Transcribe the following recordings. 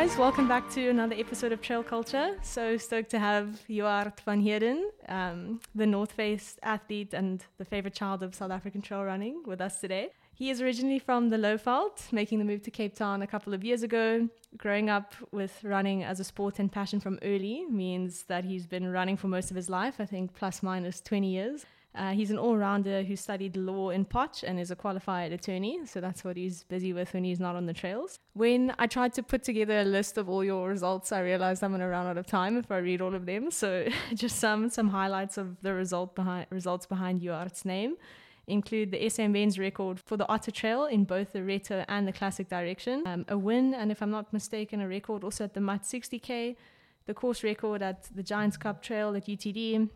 guys, welcome back to another episode of Trail Culture. So stoked to have Johardt van Heerden, um, the North Face athlete and the favorite child of South African trail running, with us today. He is originally from the Lowveld, making the move to Cape Town a couple of years ago. Growing up with running as a sport and passion from early means that he's been running for most of his life, I think plus minus 20 years. Uh, he's an all rounder who studied law in Potch and is a qualified attorney, so that's what he's busy with when he's not on the trails. When I tried to put together a list of all your results, I realized I'm going to run out of time if I read all of them. So just some some highlights of the result behind results behind Johardt's name include the SM Benz record for the Otter Trail in both the Retto and the Classic direction, um, a win, and if I'm not mistaken, a record also at the Mud 60K, the course record at the Giants Cup Trail at UTD,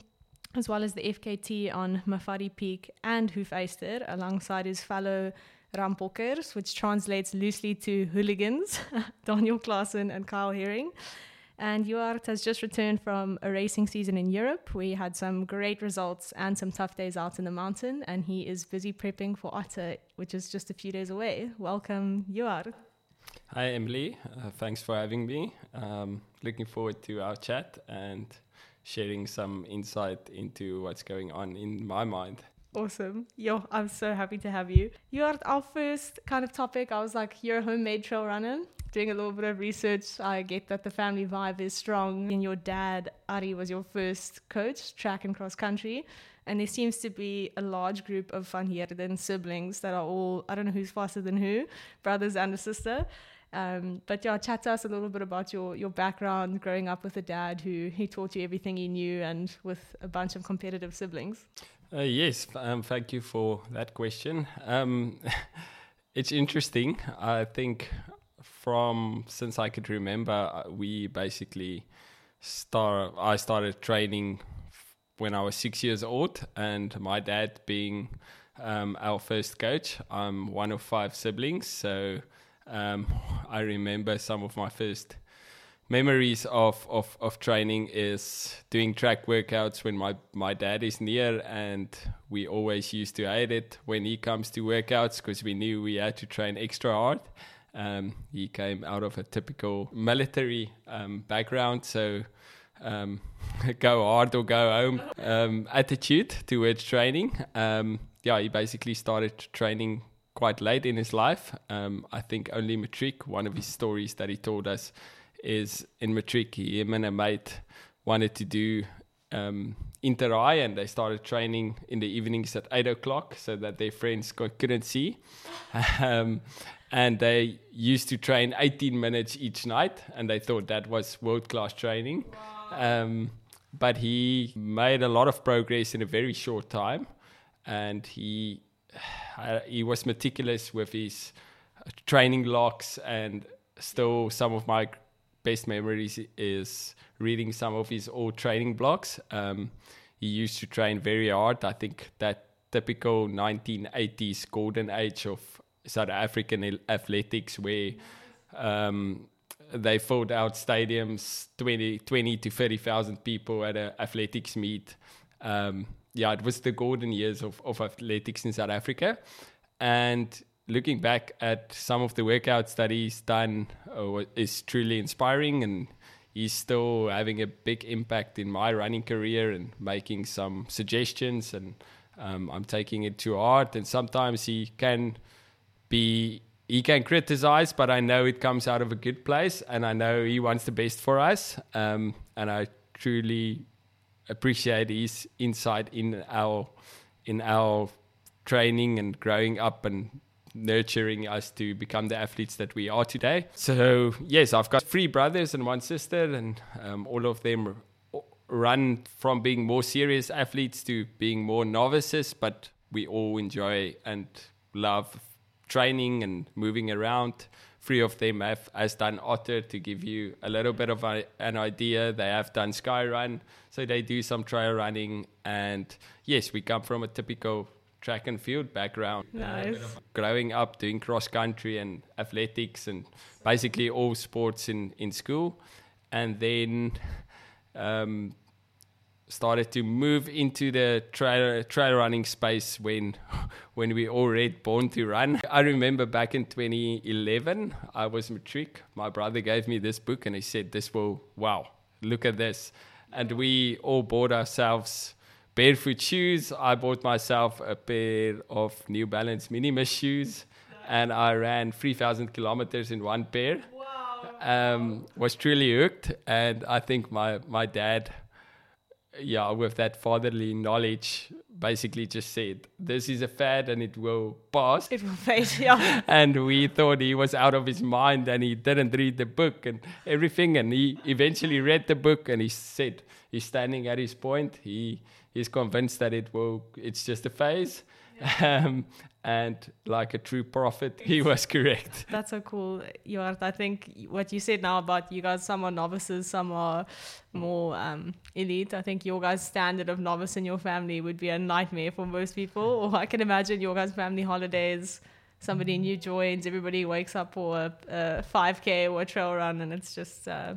as well as the FKT on Mafadi Peak and Hoefyster alongside his fellow Rampokkers, which translates loosely to hooligans, Daniel Claassen and Kyle Herring. And Johardt has just returned from a racing season in Europe he had some great results and some tough days out in the mountain. And he is busy prepping for Otter, which is just a few days away. Welcome, Johardt. Hi, Emily. Uh, thanks for having me. Um, looking forward to our chat and sharing some insight into what's going on in my mind. Awesome. Yo, I'm so happy to have you. You are our first kind of topic. I was like, you're a homemade trail runner. Doing a little bit of research, I get that the family vibe is strong. And your dad, Ari, was your first coach, track and cross country. And there seems to be a large group of Van Heerden siblings that are all, I don't know who's faster than who, brothers and a sister. Um, but yeah, chat to us a little bit about your, your background growing up with a dad who he taught you everything he knew and with a bunch of competitive siblings. Uh, yes, um, thank you for that question. Um, it's interesting. I think from since I could remember, uh, we basically start. I started training when I was six years old, and my dad being um, our first coach. I'm one of five siblings, so um, I remember some of my first memories of, of, of training is doing track workouts when my, my dad is near and we always used to hate it when he comes to workouts because we knew we had to train extra hard. Um, he came out of a typical military um, background so um, go hard or go home um, attitude towards training. Um, yeah he basically started training quite late in his life. Um, I think only Matric, one of his stories that he told us is in Matric, he, him and a mate wanted to do um, inter and they started training in the evenings at 8 o'clock so that their friends couldn't see. Um, and they used to train 18 minutes each night and they thought that was world class training. Um, but he made a lot of progress in a very short time and he he was meticulous with his training logs, and still some of my best memories is reading some of his old training blogs. Um, he used to train very hard. I think that typical 1980s golden age of South African athletics, where um, they filled out stadiums 20, 20 to 30,000 people at an athletics meet. Um, yeah, it was the golden years of, of athletics in South Africa. And looking back at some of the workouts that he's done uh, is truly inspiring. And he's still having a big impact in my running career and making some suggestions. And um, I'm taking it to heart. And sometimes he can be. He can criticize, but I know it comes out of a good place, and I know he wants the best for us. Um, and I truly appreciate his insight in our in our training and growing up and nurturing us to become the athletes that we are today. So yes, I've got three brothers and one sister, and um, all of them run from being more serious athletes to being more novices, but we all enjoy and love training and moving around three of them have has done Otter to give you a little bit of a, an idea. They have done Skyrun, so they do some trail running. And yes, we come from a typical track and field background. Nice. growing up doing cross country and athletics and basically all sports in, in school. And then um, started to move into the trail trail running space when when we all read Born to Run. I remember back in 2011, I was matric. My brother gave me this book and he said, "This will wow, look at this," and we all bought ourselves barefoot shoes. I bought myself a pair of New Balance Minimus shoes, and I ran 3,000 kilometers in one pair. Wow. Um, was truly hooked, and I think my my dad, yeah, with that fatherly knowledge, basically just said, "This is a fad, and it will pass." It will fade, yeah. and we thought he was out of his mind and he didn't read the book and everything and he eventually read the book and he said he's standing at his point he he's convinced that it will it's just a phase um, and like a true prophet he was correct That's so cool, Johardt. I think what you said now about you guys, some are novices, some are more um, elite. I think your guys' standard of novice in your family would be a nightmare for most people. Or I can imagine your guys' family holidays, somebody new joins, everybody wakes up for a, a 5K or a trail run, and it's just, uh,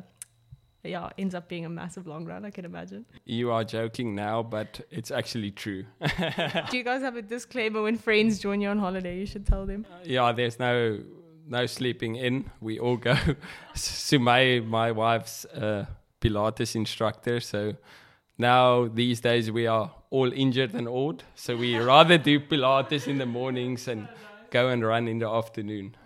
yeah, ends up being a massive long run, I can imagine. you are joking now but it's actually true Do you guys have a disclaimer when friends join you on holiday? You should tell them. yeah there's no no sleeping in we all go Sumay my wife's uh, pilates instructor so now these days we are all injured and old so we rather do pilates in the mornings and go and run in the afternoon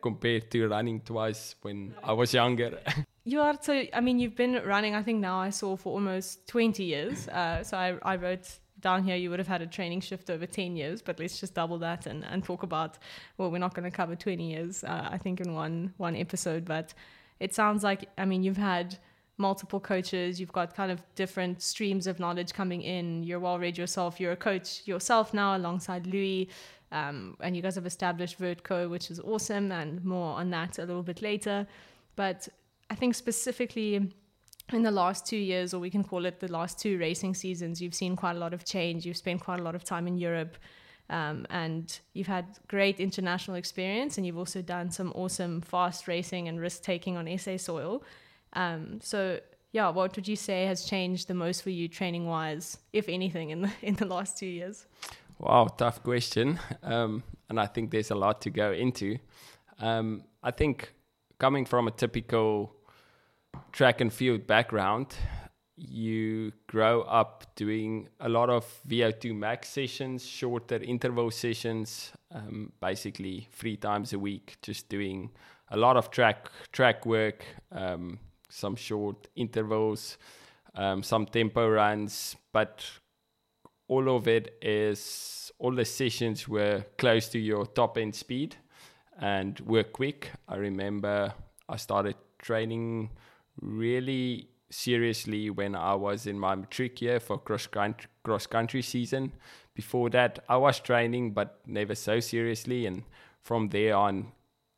compared to running twice when i was younger You are so. I mean, you've been running. I think now I saw for almost twenty years. Uh, so I, I wrote down here you would have had a training shift over ten years, but let's just double that and, and talk about. Well, we're not going to cover twenty years. Uh, I think in one one episode, but it sounds like I mean you've had multiple coaches. You've got kind of different streams of knowledge coming in. You're well read yourself. You're a coach yourself now alongside Louis. Um, and you guys have established Vertco, which is awesome, and more on that a little bit later. But I think specifically in the last two years, or we can call it the last two racing seasons, you've seen quite a lot of change. You've spent quite a lot of time in Europe, um, and you've had great international experience, and you've also done some awesome fast racing and risk taking on SA soil. Um, so, yeah, what would you say has changed the most for you training wise, if anything, in the in the last two years? Wow, tough question. Um, and I think there's a lot to go into. Um, I think coming from a typical track and field background, you grow up doing a lot of VO2 max sessions, shorter interval sessions, um, basically three times a week, just doing a lot of track track work, um, some short intervals, um, some tempo runs, but all of it is all the sessions were close to your top end speed and were quick. I remember I started training really seriously when I was in my matric year for cross country, cross country season. Before that, I was training, but never so seriously. And from there on,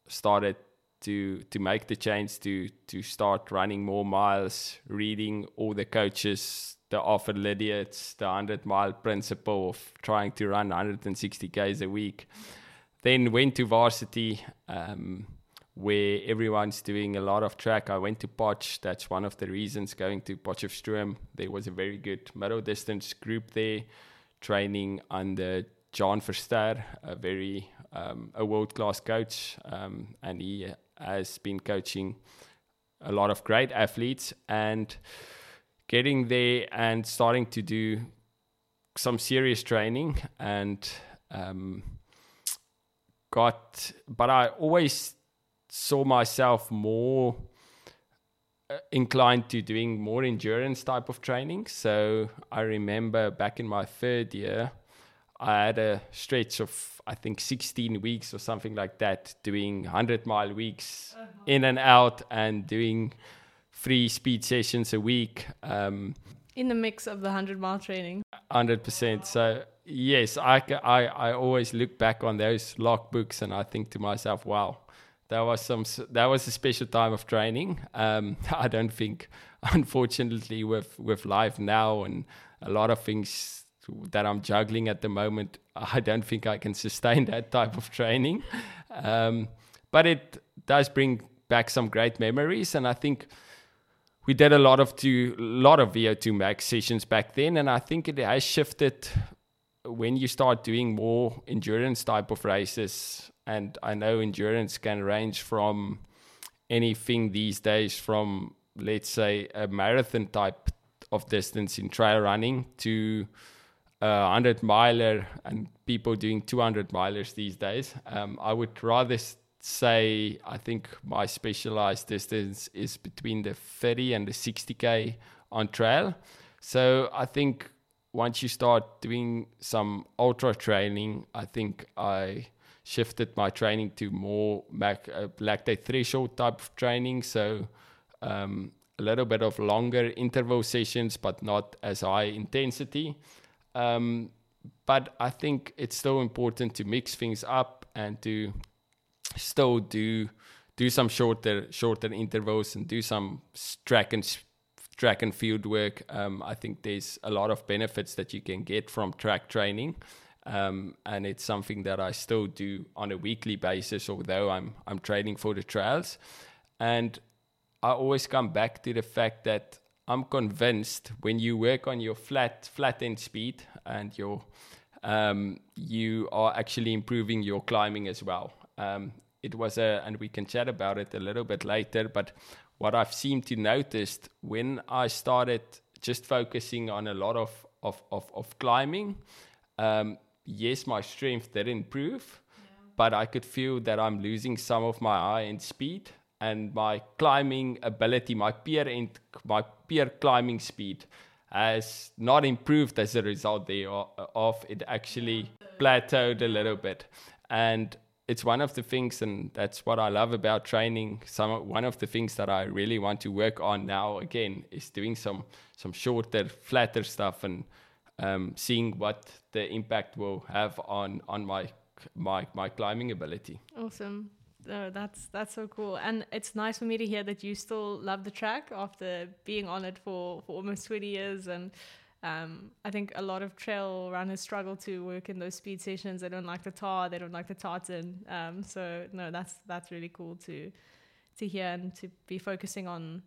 started to to make the change to to start running more miles, reading all the coaches, the Arthur Lydiard's, the hundred mile principle of trying to run 160 k's a week. Then went to varsity. Um, where everyone's doing a lot of track. I went to Potch. That's one of the reasons going to Potchefstroom. There was a very good middle distance group there, training under John Verster, a very um, a world class coach, um, and he has been coaching a lot of great athletes and getting there and starting to do some serious training and um, got but i always saw myself more uh, inclined to doing more endurance type of training. So I remember back in my third year, I had a stretch of I think 16 weeks or something like that, doing 100 mile weeks uh-huh. in and out and doing three speed sessions a week. Um, in the mix of the 100 mile training. 100%. So, yes, I, I, I always look back on those log books and I think to myself, wow, that was some that was a special time of training. Um, I don't think, unfortunately, with with life now and a lot of things that I'm juggling at the moment, I don't think I can sustain that type of training. Um, but it does bring back some great memories, and I think we did a lot of two, lot of VO2 max sessions back then, and I think it has shifted when you start doing more endurance type of races. And I know endurance can range from anything these days from let's say a marathon type of distance in trail running to a 100 miler and people doing 200 milers these days. Um, I would rather say I think my specialized distance is between the 30 and the 60k on trail. So I think once you start doing some ultra training, I think I shifted my training to more mac, uh, lactate threshold type of training. So um, a little bit of longer interval sessions, but not as high intensity. Um, but I think it's still important to mix things up and to still do do some shorter shorter intervals and do some track and track and field work. Um, I think there's a lot of benefits that you can get from track training. Um, and it's something that I still do on a weekly basis, although I'm I'm training for the trials. And I always come back to the fact that I'm convinced when you work on your flat flat end speed and your um, you are actually improving your climbing as well. Um, it was a, and we can chat about it a little bit later. But what I've seemed to notice when I started just focusing on a lot of of of, of climbing, um, yes, my strength did improve, yeah. but I could feel that I'm losing some of my high end speed and my climbing ability, my peer in, my peer climbing speed has not improved as a result thereof. Uh, uh, it actually plateaued a little bit, and it's one of the things, and that's what I love about training. Some one of the things that I really want to work on now again is doing some some shorter, flatter stuff and um, seeing what the impact will have on on my my my climbing ability. Awesome. Oh, that's that's so cool, and it's nice for me to hear that you still love the track after being on it for, for almost twenty years. And um, I think a lot of trail runners struggle to work in those speed sessions. They don't like the tar, they don't like the tartan. Um, so no, that's that's really cool to to hear and to be focusing on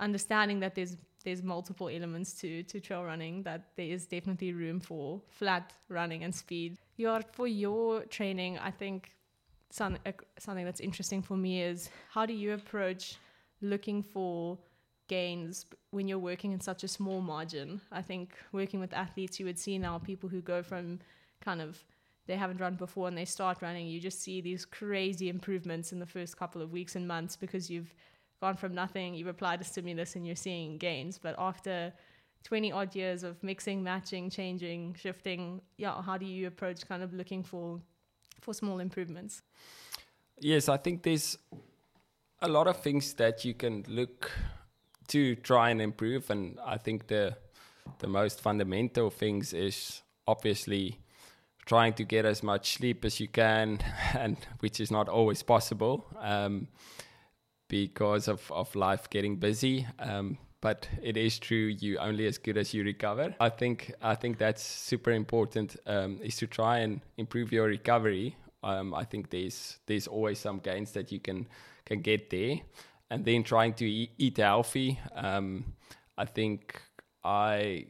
understanding that there's there's multiple elements to to trail running. That there is definitely room for flat running and speed. Your for your training, I think some, uh, something that's interesting for me is how do you approach looking for gains when you're working in such a small margin? I think working with athletes, you would see now people who go from kind of they haven't run before and they start running, you just see these crazy improvements in the first couple of weeks and months because you've gone from nothing, you've applied a stimulus and you're seeing gains. But after 20 odd years of mixing, matching, changing, shifting, yeah, how do you approach kind of looking for for small improvements? Yes, I think there's a lot of things that you can look to try and improve, and I think the the most fundamental things is obviously trying to get as much sleep as you can, and which is not always possible um, because of, of life getting busy. Um, but it is true you only as good as you recover. I think i think that's super important um, is to try and improve your recovery. Um, i think there's there's always some gains that you can can get there. And then trying to eat, eat healthy um, i think i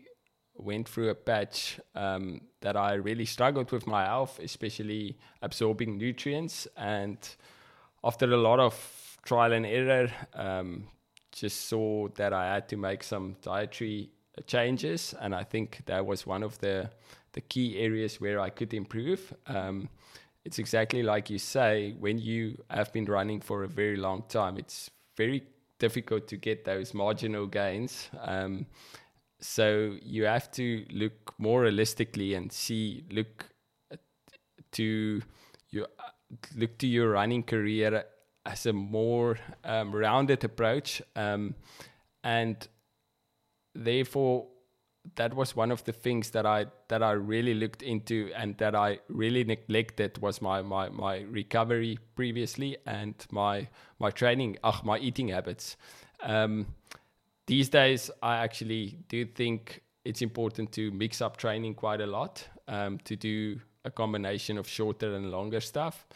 went through a patch um, that i really struggled with my health especially absorbing nutrients. And after a lot of trial and error um, just saw that I had to make some dietary changes, and I think that was one of the the key areas where I could improve. Um, it's exactly like you say when you have been running for a very long time, it's very difficult to get those marginal gains. Um, so you have to look more realistically and see look to your look to your running career as a more um, rounded approach. Um, and therefore, that was one of the things that I that I really looked into and that I really neglected was my my, my recovery previously and my my training, ach, my eating habits. Um, these days, I actually do think it's important to mix up training quite a lot um, to do a combination of shorter and longer stuff.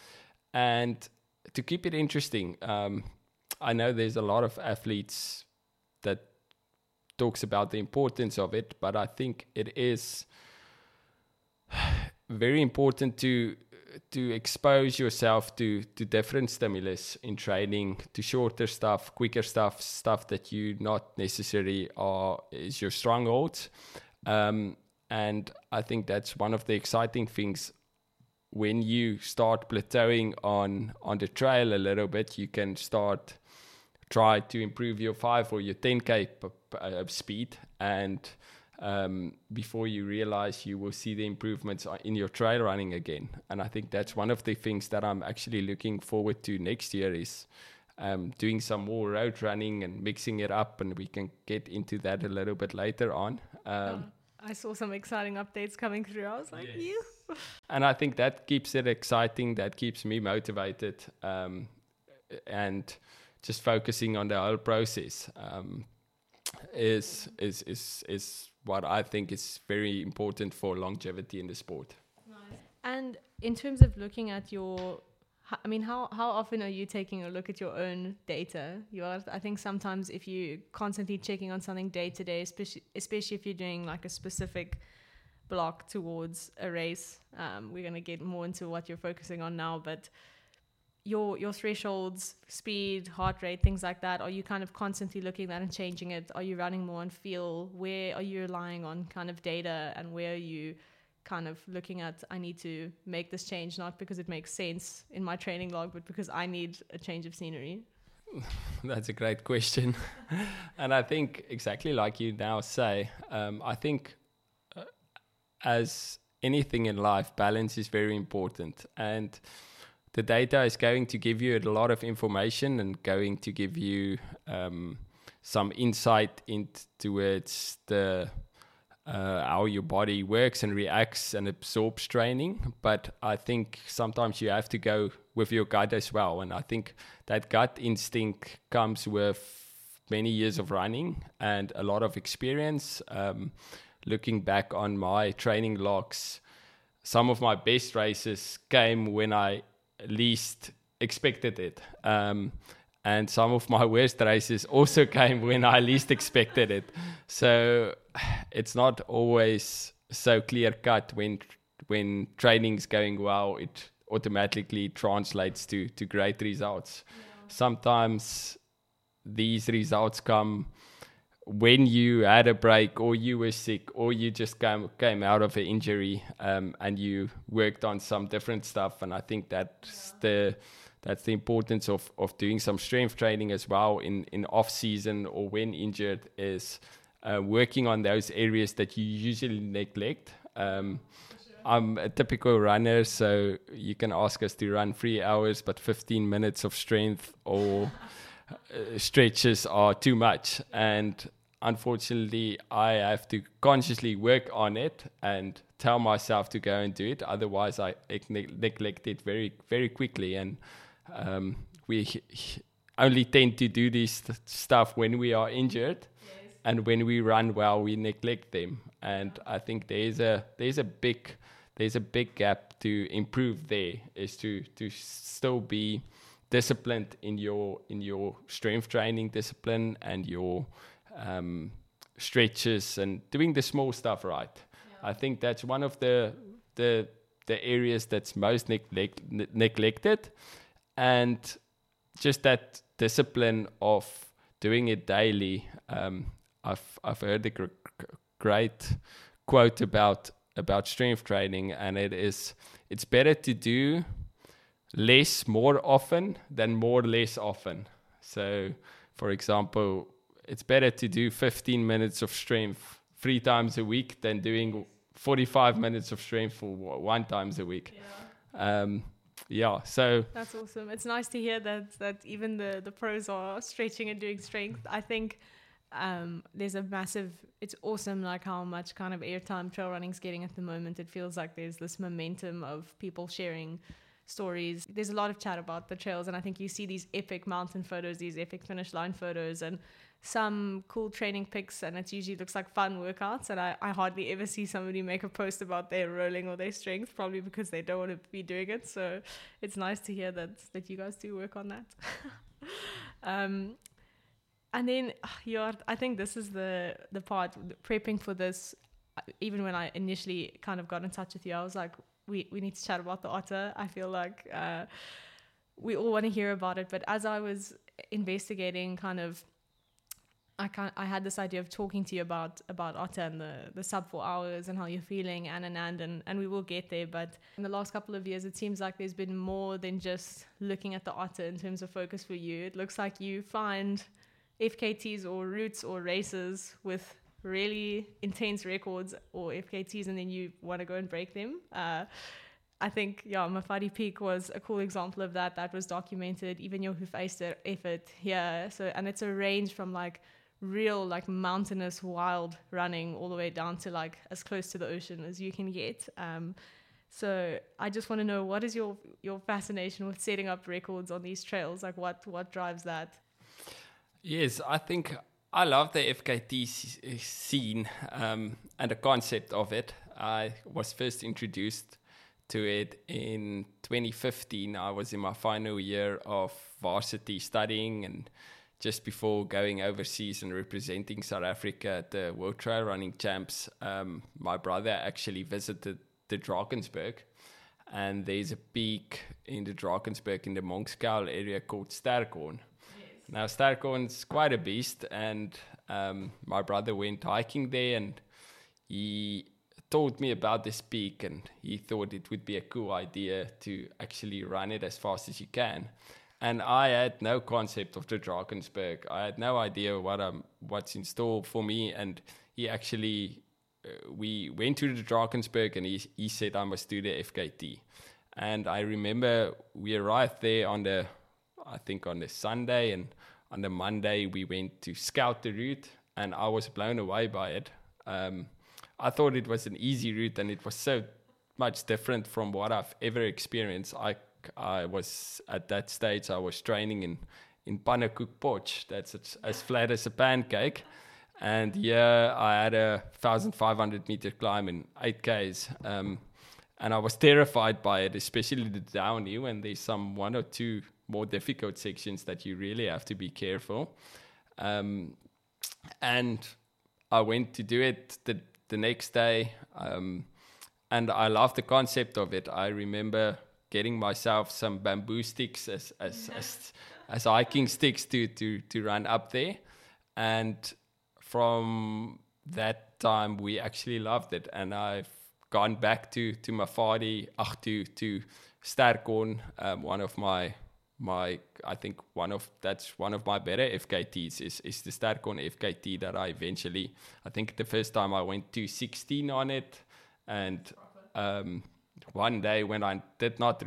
And to keep it interesting, um, I know there's a lot of athletes that talks about the importance of it, but I think it is very important to to expose yourself to to different stimulus in training, to shorter stuff, quicker stuff, stuff that you not necessarily are is your stronghold. Um, and I think that's one of the exciting things when you start plateauing on on the trail a little bit, you can start try to improve your five or your 10k p- p- uh, speed and um, before you realize you will see the improvements in your trail running again. And I think that's one of the things that I'm actually looking forward to next year is um, doing some more road running and mixing it up. And we can get into that a little bit later on. Um, I saw some exciting updates coming through. I was like, yes. you. And I think that keeps it exciting. That keeps me motivated. Um, and just focusing on the whole process um, is is is is what I think is very important for longevity in the sport. Nice. And in terms of looking at your, I mean, how, how often are you taking a look at your own data? You are, I think sometimes if you're constantly checking on something day to day, especially especially if you're doing like a specific block towards a race, um, we're gonna get more into what you're focusing on now, but your your thresholds, speed, heart rate, things like that? Are you kind of constantly looking at and changing it? Are you running more on feel? Where are you relying on kind of data, and where are you kind of looking at? I need to make this change not because it makes sense in my training log, but because I need a change of scenery. That's a great question, and I think exactly like you now say. Um, I think as anything in life, balance is very important, and the data is going to give you a lot of information and going to give you um, some insight into its the uh, how your body works and reacts and absorbs training. But I think sometimes you have to go with your gut as well, and I think that gut instinct comes with many years of running and a lot of experience. Um, looking back on my training logs, some of my best races came when I least expected it. Um, and some of my worst races also came when I least expected it. So it's not always so clear cut when when training's going well. It automatically translates to to great results. Yeah. Sometimes these results come when you had a break or you were sick or you just came came out of an injury um, and you worked on some different stuff and I think that's yeah. the that's the importance of of doing some strength training as well in in off season or when injured is uh, working on those areas that you usually neglect um, I'm a typical runner, so you can ask us to run three hours, but 15 minutes of strength or uh, stretches are too much. And unfortunately, I have to consciously work on it and tell myself to go and do it. Otherwise, I neglect it very, very quickly. And um, we only tend to do this stuff when we are injured. Yes. And when we run well, we neglect them. And I think there's a there's a big there's a big gap to improve there. Is to to still be disciplined in your in your strength training discipline and your um, stretches and doing the small stuff right. Yeah. I think that's one of the the the areas that's most neglect, ne- neglected, and just that discipline of doing it daily. Um, I've I've heard a gr- great quote about about strength training, and it is it's better to do less more often than more less often. So, for example, it's better to do 15 minutes of strength three times a week than doing 45 minutes of strength for one times a week. Yeah. Um, yeah, so that's awesome. It's nice to hear that that even the the pros are stretching and doing strength. I think um, there's a massive. It's awesome, like how much kind of airtime trail running's getting at the moment. It feels like there's this momentum of people sharing stories. There's a lot of chat about the trails, and I think you see these epic mountain photos, these epic finish line photos, and some cool training pics and it usually looks like fun workouts and I, I hardly ever see somebody make a post about their rolling or their strength probably because they don't want to be doing it so it's nice to hear that that you guys do work on that um, and then you're, I think this is the the part prepping for this. Even when I initially kind of got in touch with you, I was like, we we need to chat about the otter. I feel like uh, we all want to hear about it. But as I was investigating, kind of, I can I had this idea of talking to you about about otter and the the sub four hours and how you're feeling and and and and, and we will get there. But in the last couple of years, it seems like there's been more than just looking at the otter in terms of focus for you. It looks like you find FKTs or routes or races with really intense records or FKTs, and then you want to go and break them. Uh, I think yeah, Mafadi Peak was a cool example of that. That was documented. Even your Hoefyster effort here. So and it's a range from like real like mountainous wild running all the way down to like as close to the ocean as you can get. Um, so I just want to know what is your your fascination with setting up records on these trails? Like what what drives that? Yes, I think I love the FKT scene um, and the concept of it. I was first introduced to it in 2015. I was in my final year of varsity studying and just before going overseas and representing South Africa at the World Trail Running Champs, um, my brother actually visited the Drakensberg. And there's a peak in the Drakensberg in the Monk's Cowl area called Sterkhorn. Now, Sterkhorn's quite a beast, and um, my brother went hiking there and he told me about this peak, and he thought it would be a cool idea to actually run it as fast as you can. And I had no concept of the Drakensberg. I had no idea what um what's in store for me. And he actually, uh, we went to the Drakensberg, and he he said I must do the FKT. And I remember we arrived there on the, I think on the Sunday, and on the Monday we went to scout the route, and I was blown away by it. Um, I thought it was an easy route, and it was so much different from what I've ever experienced. I I was at that stage I was training in in Pannekoek. That's as, as flat as a pancake. And yeah, I had a 1,500 meter climb in 8 Ks. Um, and I was terrified by it, especially the downhill. And there's some one or two more difficult sections that you really have to be careful. Um, and I went to do it the, the next day. Um, and I love the concept of it. I remember getting myself some bamboo sticks as as as, as hiking sticks to to to run up there, and from that time we actually loved it, and I've gone back to to Mafadi, ach, to to um, one of my my I think one of that's one of my better FKTs is is the Sterkhorn FKT that I eventually I think the first time I went to 16 on it and um, one day when I did not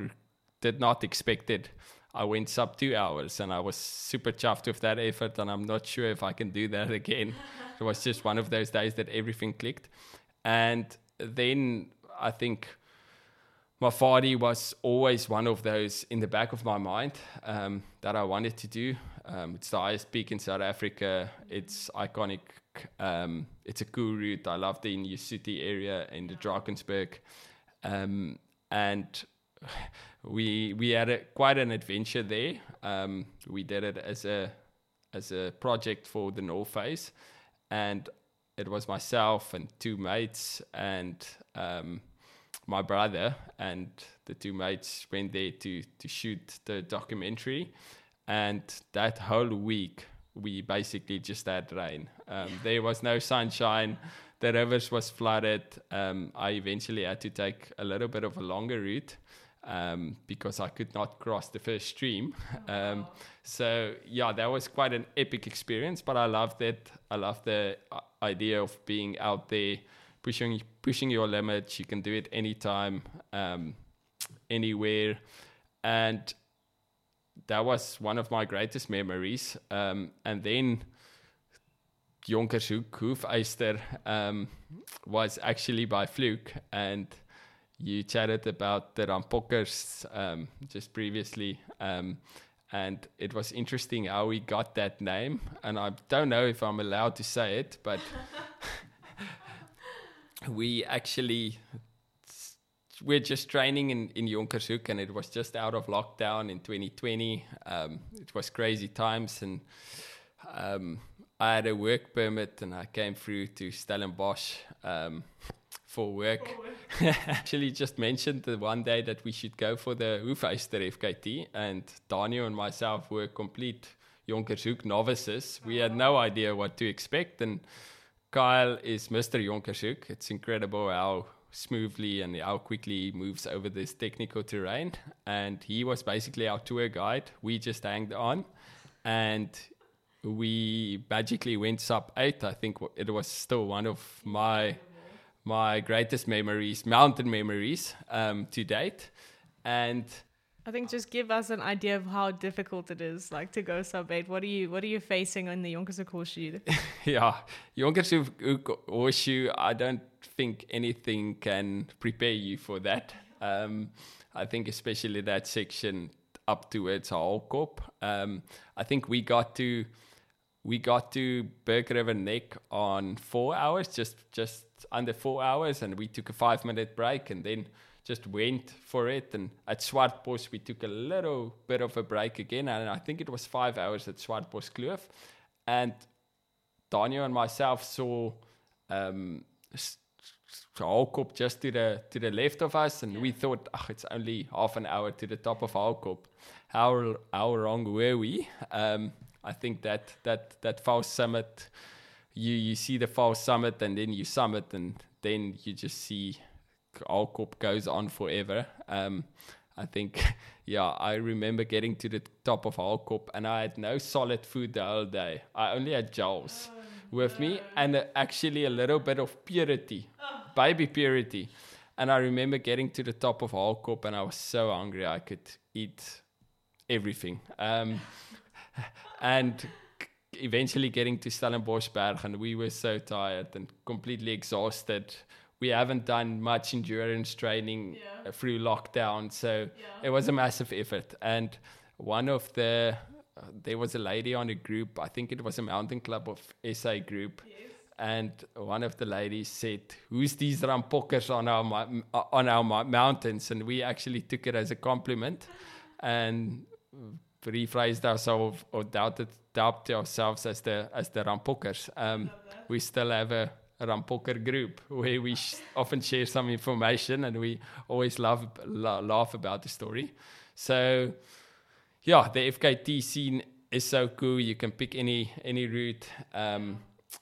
did not expect it I went sub 2 hours and I was super chuffed with that effort and I'm not sure if I can do that again. It was just one of those days that everything clicked. And then I think Mafadi was always one of those in the back of my mind um, that I wanted to do. Um, it's the highest peak in South Africa. It's iconic. Um, it's a cool route. I love the Injisuthi area in the Drakensberg. Um, and we we had a, quite an adventure there. Um, we did it as a as a project for the North Face, and it was myself and two mates and um, my brother and the two mates went there to to shoot the documentary and that whole week we basically just had rain um, there was no sunshine the rivers was flooded um, i eventually had to take a little bit of a longer route um, because I could not cross the first stream. Um, so yeah, that was quite an epic experience. But I loved it. I loved the uh, idea of being out there, pushing pushing your limits. You can do it anytime, um, anywhere, and that was one of my greatest memories. Um, and then. Jonkershoek Hoefyster um, was actually by fluke, and you chatted about the Rampokkers um, just previously, um, and it was interesting how we got that name. And I don't know if I'm allowed to say it, but we actually we're just training in in Jonkershoek, and it was just out of lockdown in 2020. Um, it was crazy times, and um, I had a work permit and I came through to Stellenbosch um, for work. Actually, just mentioned the one day that we should go for the Hoefyster FKT, and Daniel and myself were complete Jonkershoek novices. We had no idea what to expect, and Kyle is Mr. Jonkershoek. It's incredible how smoothly and how quickly he moves over this technical terrain. And he was basically our tour guide. We just hanged on, and we magically went sub eight. I think it was still one of my my greatest memories, mountain memories um, to date. And I think just give us an idea of how difficult it is, like to go sub eight. What are you What are you facing on the Jonkershoek horseshoe? yeah, Jonkershoek horseshoe. I don't think anything can prepare you for that. Um, I think especially that section up towards Haelkop. Um, I think we got to we got to Berg River Neck on four hours, just just under four hours, and we took a five minute break and then just went for it. And at Swartbos, we took a little bit of a break again, and I think it was five hours at Swartbos Kloof. And Daniel and myself saw um, Haelkop just to the to the left of us, and we thought, oh, it's only half an hour to the top of Haelkop. How how wrong were we? Um, I think that that that false summit, you you see the false summit and then you summit and then you just see Haelkop goes on forever. Um, I think, yeah, I remember getting to the top of Haelkop and I had no solid food the whole day. I only had gels oh, with no. me and uh, actually a little bit of purity, oh. baby purity. And I remember getting to the top of Haelkop and I was so hungry I could eat everything. Um, and eventually getting to Stellenboschberg, and we were so tired and completely exhausted. We haven't done much endurance training yeah. through lockdown, so yeah. it was a massive effort. And one of the uh, there was a lady on a group, I think it was a mountain club of SA group. Yes. And one of the ladies said, "Who's these rampokkers on our on our mountains?" And we actually took it as a compliment, and rephrased ourselves or doubted doubt ourselves as the as the rampokkers. Um, we still have a, a rampokker group where we sh- often share some information and we always love la- laugh about the story. So yeah, the FKT scene is so cool. You can pick any any route. Um,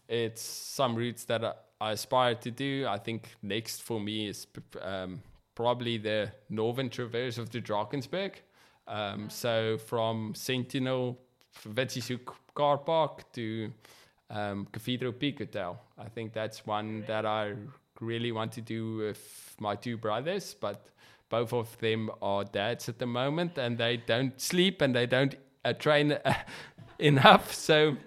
it's some routes that I, I aspire to do. I think next for me is um, probably the northern traverse of the Drakensberg. Um, so from Sentinel, Witzieshoek car park to um, Cathedral Peak Hotel. I think that's one that I really want to do with my two brothers, but both of them are dads at the moment and they don't sleep and they don't uh, train uh, enough. So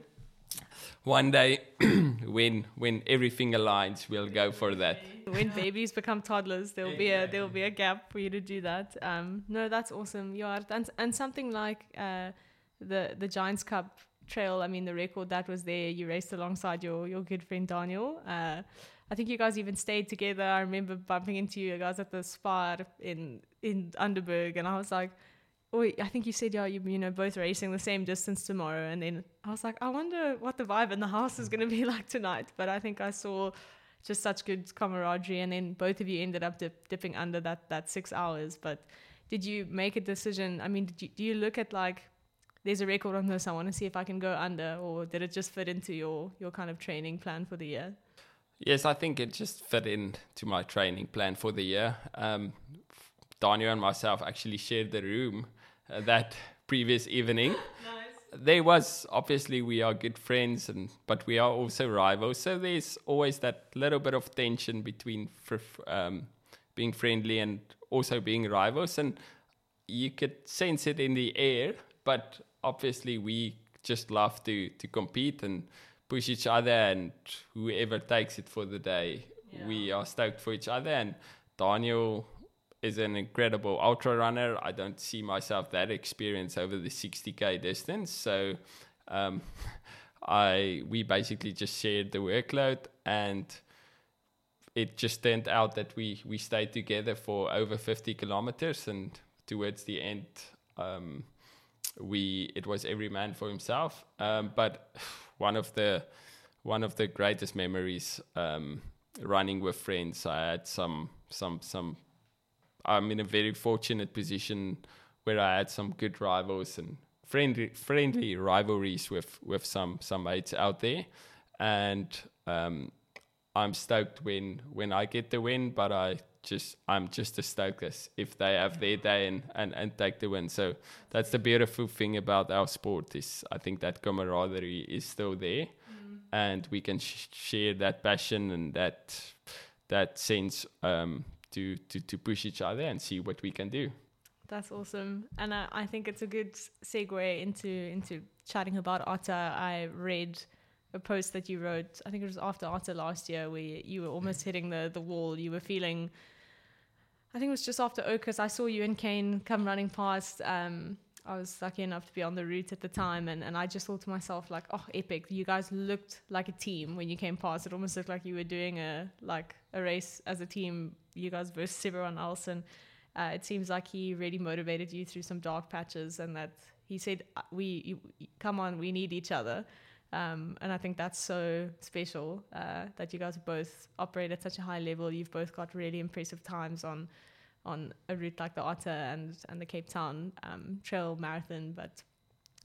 one day when when everything aligns we'll go for that when babies become toddlers there'll be a there'll be a gap for you to do that um no that's awesome you are and, and something like uh the the giants cup trail i mean the record that was there you raced alongside your your good friend daniel uh I think you guys even stayed together. I remember bumping into you guys at the spa in in Underberg, and I was like, oh, I think you said, yeah, you, you know, both racing the same distance tomorrow. And then I was like, I wonder what the vibe in the house is going to be like tonight. But I think I saw just such good camaraderie. And then both of you ended up dip, dipping under that, that six hours. But did you make a decision? I mean, you, do you look at like, there's a record on this, I want to see if I can go under, or did it just fit into your, your kind of training plan for the year? Yes, I think it just fit into my training plan for the year. Um, Daniel and myself actually shared the room uh, that previous evening. nice. There was obviously we are good friends, and but we are also rivals. So there's always that little bit of tension between um, being friendly and also being rivals, and you could sense it in the air. But obviously, we just love to to compete and push each other, and whoever takes it for the day, yeah. we are stoked for each other. And Daniel is an incredible ultra runner. I don't see myself that experienced over the 60k distance. So um, I we basically just shared the workload and it just turned out that we we stayed together for over 50 kilometers and towards the end um, we it was every man for himself. Um, but one of the one of the greatest memories um, running with friends. I had some some some. I'm in a very fortunate position where I had some good rivals and friendly friendly rivalries with with some some mates out there, and um, I'm stoked when when I get the win. But I just I'm just as stoked as if they have their day and, and, and take the win. So that's the beautiful thing about our sport is I think that camaraderie is still there, mm. and we can sh- share that passion and that that sense um, to, to to push each other and see what we can do. That's awesome, and I, I think it's a good segue into into chatting about Otter. I read a post that you wrote. I think it was after Otter last year, where you were almost hitting the the wall. You were feeling I think it was just after Oakhurst. I saw you and Kane come running past. Um, I was lucky enough to be on the route at the time, and, and I just thought to myself, like, oh, epic! You guys looked like a team when you came past. It almost looked like you were doing a like a race as a team. You guys versus everyone else, and uh, it seems like he really motivated you through some dark patches, and that he said, uh, "We, you, come on, we need each other." Um, and I think that's so special uh, that you guys both operate at such a high level. You've both got really impressive times on on a route like the Otter and and the Cape Town um, Trail Marathon, but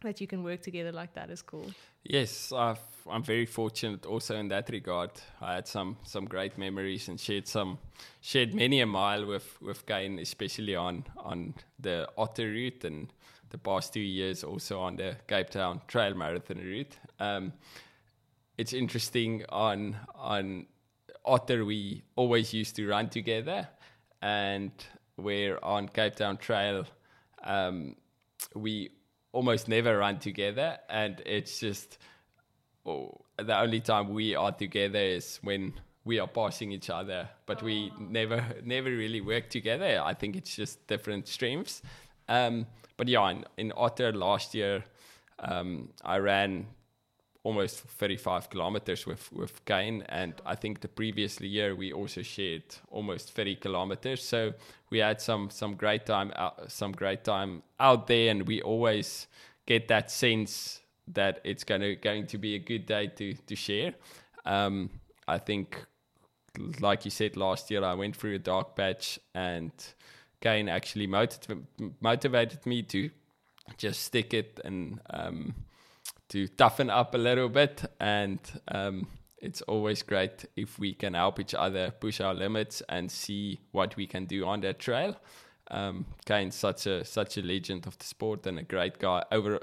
that you can work together like that is cool. Yes, i am very fortunate also in that regard. I had some some great memories and shared some shared many a mile with with Kane, especially on on the Otter route and the past two years also on the Cape Town Trail Marathon route. Um, it's interesting on on Otter we always used to run together, and where on Cape Town Trail um, we almost never run together, and it's just oh, the only time we are together is when we are passing each other, but oh. we never never really work together. I think it's just different streams. Um, but yeah, in, in Otter last year, um, I ran almost 35 kilometers with with Kane, and I think the previous year we also shared almost 30 kilometers. So we had some some great time out, some great time out there, and we always get that sense that it's going to going to be a good day to to share. Um, I think, like you said last year, I went through a dark patch and Kane actually motiv- motivated me to just stick it and um, to toughen up a little bit. And um, it's always great if we can help each other push our limits and see what we can do on that trail. Um, Kane's such a such a legend of the sport and a great guy over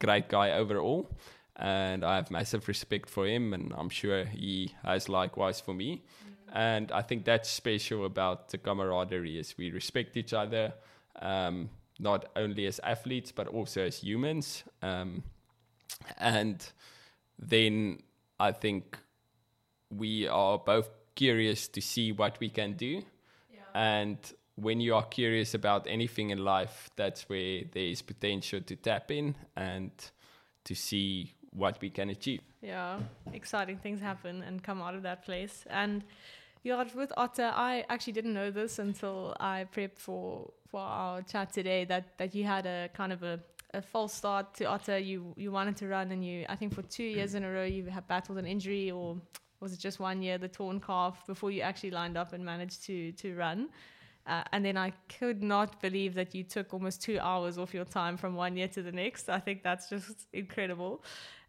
great guy overall. And I have massive respect for him, and I'm sure he has likewise for me. And I think that's special about the camaraderie is we respect each other, um, not only as athletes but also as humans. Um, and then I think we are both curious to see what we can do. Yeah. And when you are curious about anything in life, that's where there is potential to tap in and to see what we can achieve. Yeah, exciting things happen and come out of that place. And yeah, with Otter, I actually didn't know this until I prepped for for our chat today. That that you had a kind of a, a false start to Otter. You you wanted to run, and you I think for two years in a row you have battled an injury, or was it just one year, the torn calf, before you actually lined up and managed to to run. Uh, and then I could not believe that you took almost two hours off your time from one year to the next. I think that's just incredible.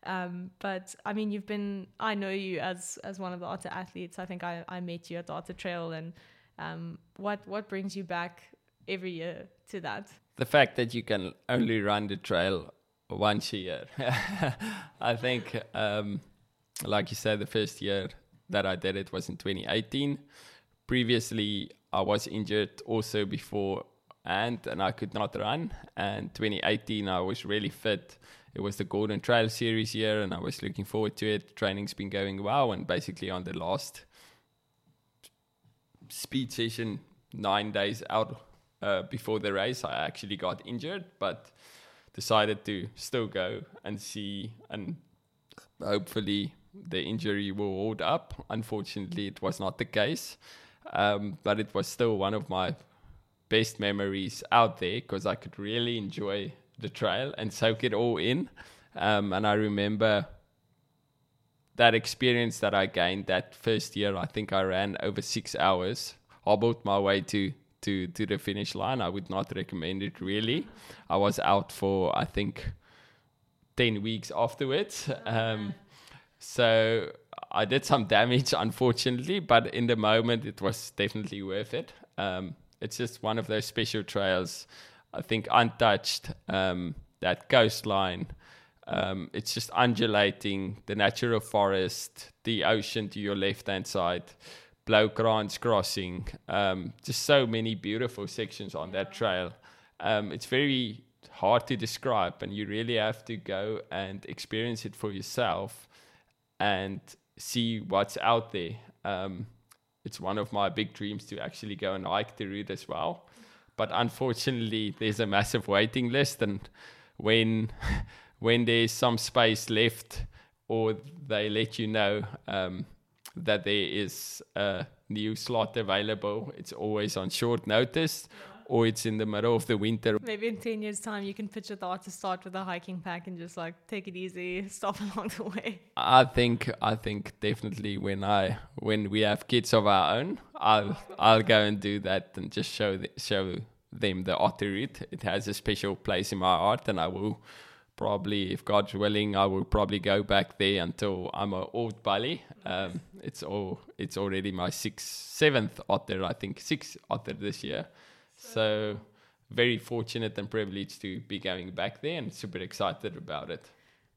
Um, but I mean, you've been, I know you as, as one of the Otter athletes. I think I, I met you at the Otter Trail. And um, what, what brings you back every year to that? The fact that you can only run the trail once a year. I think, um, like you said, the first year that I did it was in 2018. Previously, I was injured also before and and I could not run. And 2018, I was really fit it was the Golden Trail Series year, and I was looking forward to it. Training's been going well, and basically on the last speed session, nine days out uh, before the race, I actually got injured, but decided to still go and see, and hopefully the injury will hold up. Unfortunately, it was not the case, um, but it was still one of my best memories out there because I could really enjoy the trail and soak it all in. Um, and I remember that experience that I gained that first year. I think I ran over six hours, hobbled my way to to to the finish line. I would not recommend it really. I was out for I think ten weeks afterwards. Um, so I did some damage, unfortunately, but in the moment it was definitely worth it. Um, it's just one of those special trails. I think untouched. Um, that coastline. Um, it's just undulating, the natural forest, the ocean to your left hand side, Bloukrans Crossing. Um, just so many beautiful sections on that trail. Um, it's very hard to describe, and you really have to go and experience it for yourself and see what's out there. Um, it's one of my big dreams to actually go and hike the route as well. But unfortunately, there's a massive waiting list, and when when there's some space left, or they let you know um, that there is a new slot available, it's always on short notice. Or it's in the middle of the winter. Maybe in 10 years' time, you can picture the art to start with a hiking pack and just like take it easy, stop along the way. I think, I think definitely when I, when we have kids of our own, I'll, I'll go and do that and just show, the, show them the otter route. It has a special place in my heart and I will probably, if God's willing, I will probably go back there until I'm an old bully. Um, it's all, it's already my sixth, seventh otter, I think, sixth otter this year. So very fortunate and privileged to be going back there and super excited about it.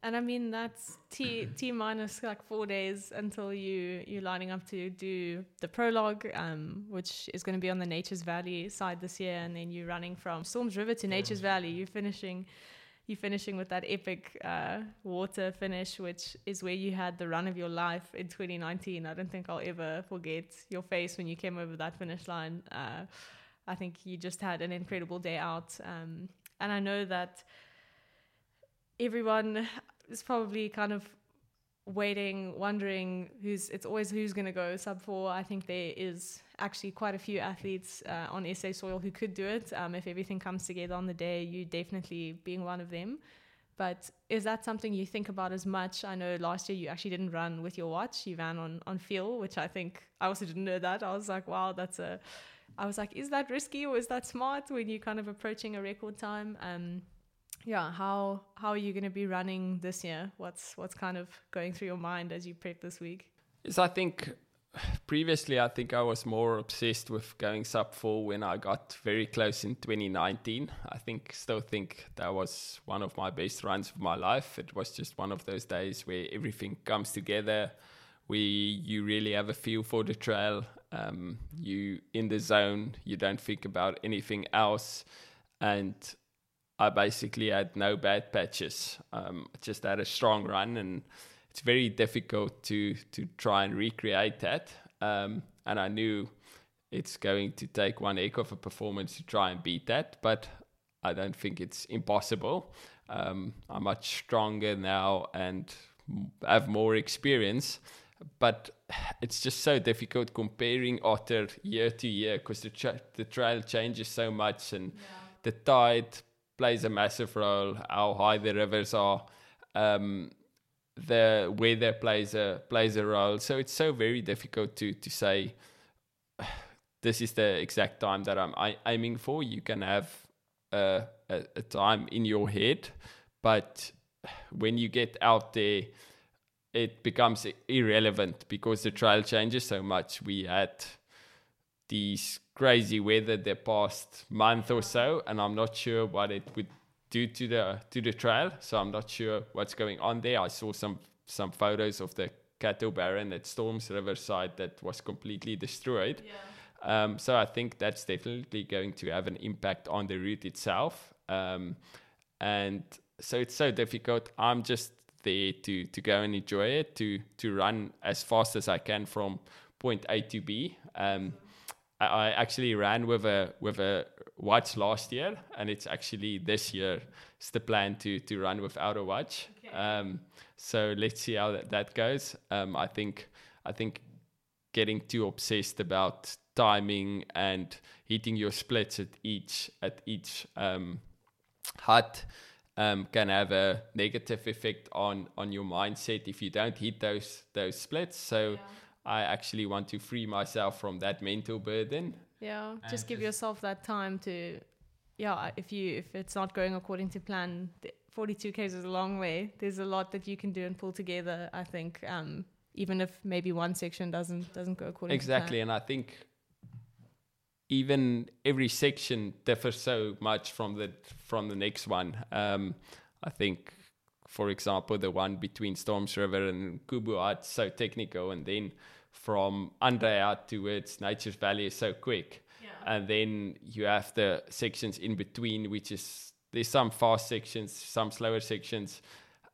And I mean that's T T minus like four days until you you're lining up to do the prologue, um, which is going to be on the Nature's Valley side this year, and then you're running from Storms River to Nature's Valley. You're finishing, you're finishing with that epic uh, water finish, which is where you had the run of your life in 2019. I don't think I'll ever forget your face when you came over that finish line. Uh, I think you just had an incredible day out. Um, and I know that everyone is probably kind of waiting, wondering who's. It's always who's going to go sub four. I think there is actually quite a few athletes uh, on SA soil who could do it. Um, if everything comes together on the day, you definitely being one of them. But is that something you think about as much? I know last year you actually didn't run with your watch; you ran on on feel, which I think I also didn't know that. I was like, wow, that's a I was like, is that risky or is that smart when you're kind of approaching a record time? Um, yeah, how how are you going to be running this year? What's what's kind of going through your mind as you prep this week? Yes, I think previously I think I was more obsessed with going sub four when I got very close in 2019. I think still think that was one of my best runs of my life. It was just one of those days where everything comes together. We you really have a feel for the trail um, you in the zone you don't think about anything else. And i basically had no bad patches. Um, just had a strong run and it's very difficult to to try and recreate that. Um, and i knew it's going to take one heck of a performance to try and beat that but i don't think it's impossible. Um, i'm much stronger now and have more experience but it's just so difficult comparing otter year to year because the tra- the trail changes so much and yeah. the tide plays a massive role how high the rivers are um, the weather plays a plays a role so it's so very difficult to to say this is the exact time that I'm I- aiming for you can have a, a, a time in your head but when you get out there it becomes irrelevant because the trail changes so much. We had these crazy weather the past month or so, and I'm not sure what it would do to the to the trail. So I'm not sure what's going on there. I saw some some photos of the cattle barren at Storms Riverside that was completely destroyed. Yeah. Um, so I think that's definitely going to have an impact on the route itself. Um, and so it's so difficult. I'm just there to to go and enjoy it, to to run as fast as I can from point A to B. Um, I, I, actually ran with a with a watch last year, and it's actually this year. It's the plan to to run without a watch. Okay. Um, so let's see how that, that goes. Um, I think I think getting too obsessed about timing and hitting your splits at each at each um, hut um, can have a negative effect on on your mindset if you don't hit those those splits. So. I actually want to free myself from that mental burden. Yeah, just give just- yourself that time to, yeah. If you if it's not going according to plan, 42 k's is a long way. There's a lot that you can do and pull together. I think, um, even if maybe one section doesn't doesn't go according exactly to plan. and i think even every section differs so much from the from the next one. Um i think for example the one between storms river and Ngubu are so technical and then from andre out towards nature's valley is so quick. And then you have the sections in between which is there's some fast sections some slower sections.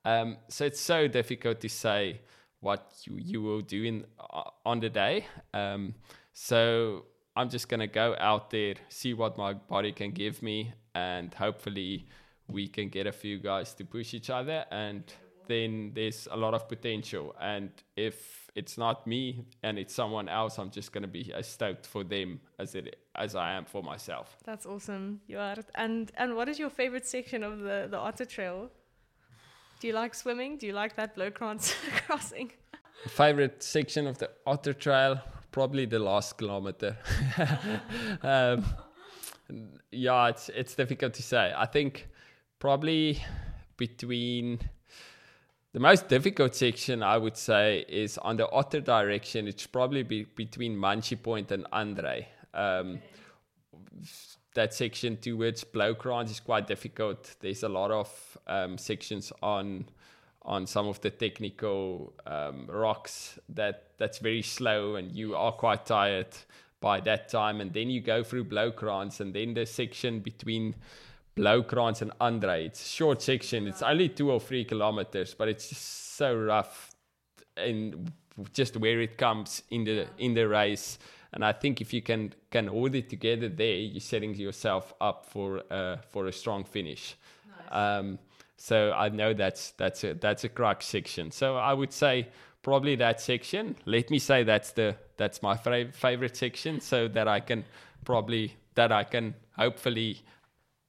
Um, so it's so difficult to say what you, you will do in uh, on the day. Um, so i'm just going to go out there see what my body can give me and hopefully we can get a few guys to push each other and then there's a lot of potential and if it's not me and it's someone else i'm just going to be as stoked for them as it as i am for myself That's awesome, you are. And and what is your favorite section of the the Otter Trail? Do you like swimming? Do you like that low cross crossing? favorite section of the otter trail probably the last kilometer. Um, yeah it's it's difficult to say. I think probably between the most difficult section i would say is on the otter direction. It's probably be, between manchi point and andre um, that section towards Bloukrans is quite difficult. There's a lot of um, sections on on some of the technical um, rocks that that's very slow, and you are quite tired by that time. And then you go through Bloukrans, and then the section between Bloukrans and Andre. It's a short section. It's only two or three kilometers, but it's just so rough and just where it comes in the in the race. And I think if you can can hold it together there, you're setting yourself up for uh, for a strong finish. Um, so I know that's that's a that's a crux section. So I would say probably that section. Let me say that's the that's my fa- favorite section, so that I can probably that I can hopefully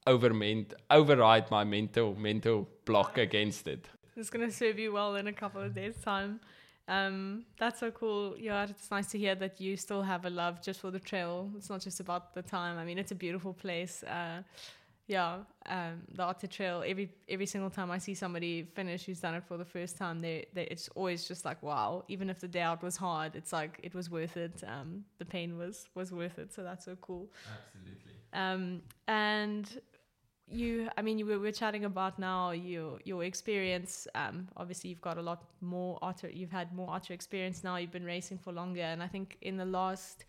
overment override my mental mental block against it. It's gonna serve you well in a couple of days' time. Um, that's so cool. Yeah, it's nice to hear that you still have a love just for the trail. It's not just about the time. I mean, it's a beautiful place. Uh, yeah, um, the Otter Trail. Every every single time I see somebody finish who's done it for the first time, they, they it's always just like wow. Even if the day out was hard, it's like it was worth it. Um, the pain was was worth it. So that's so cool. Absolutely. Um, and you, I mean, you were, we're chatting about now your your experience. Um, obviously, you've got a lot more otter. You've had more otter experience now. You've been racing for longer, and I think in the last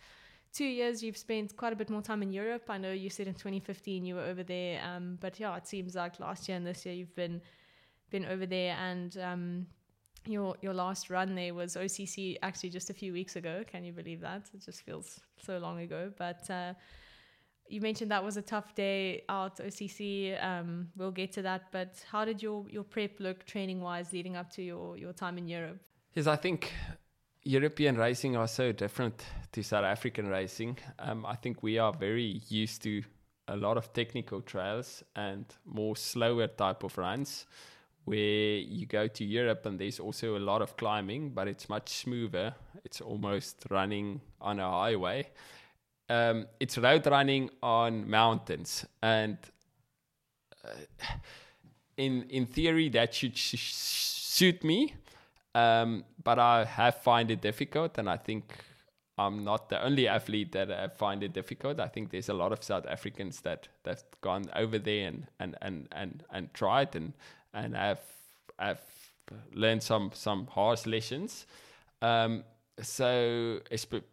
two years you've spent quite a bit more time in Europe. I know you said in 2015 you were over there, um, but yeah, it seems like last year and this year you've been been over there, and um, your your last run there was OCC actually just a few weeks ago. Can you believe that? It just feels so long ago, but. Uh, you mentioned that was a tough day out OCC. Um, we'll get to that, but how did your your prep look training wise leading up to your your time in Europe? Yes, I think European racing are so different to South African racing. Um, I think we are very used to a lot of technical trails and more slower type of runs where you go to Europe and there's also a lot of climbing, but it's much smoother. It's almost running on a highway. Um, it's road running on mountains, and uh, in in theory that should sh- suit me. Um, but I have find it difficult, and I think I'm not the only athlete that I find it difficult. I think there's a lot of South Africans that that's gone over there and and and and, and tried and and have have learned some some harsh lessons. Um, so esp-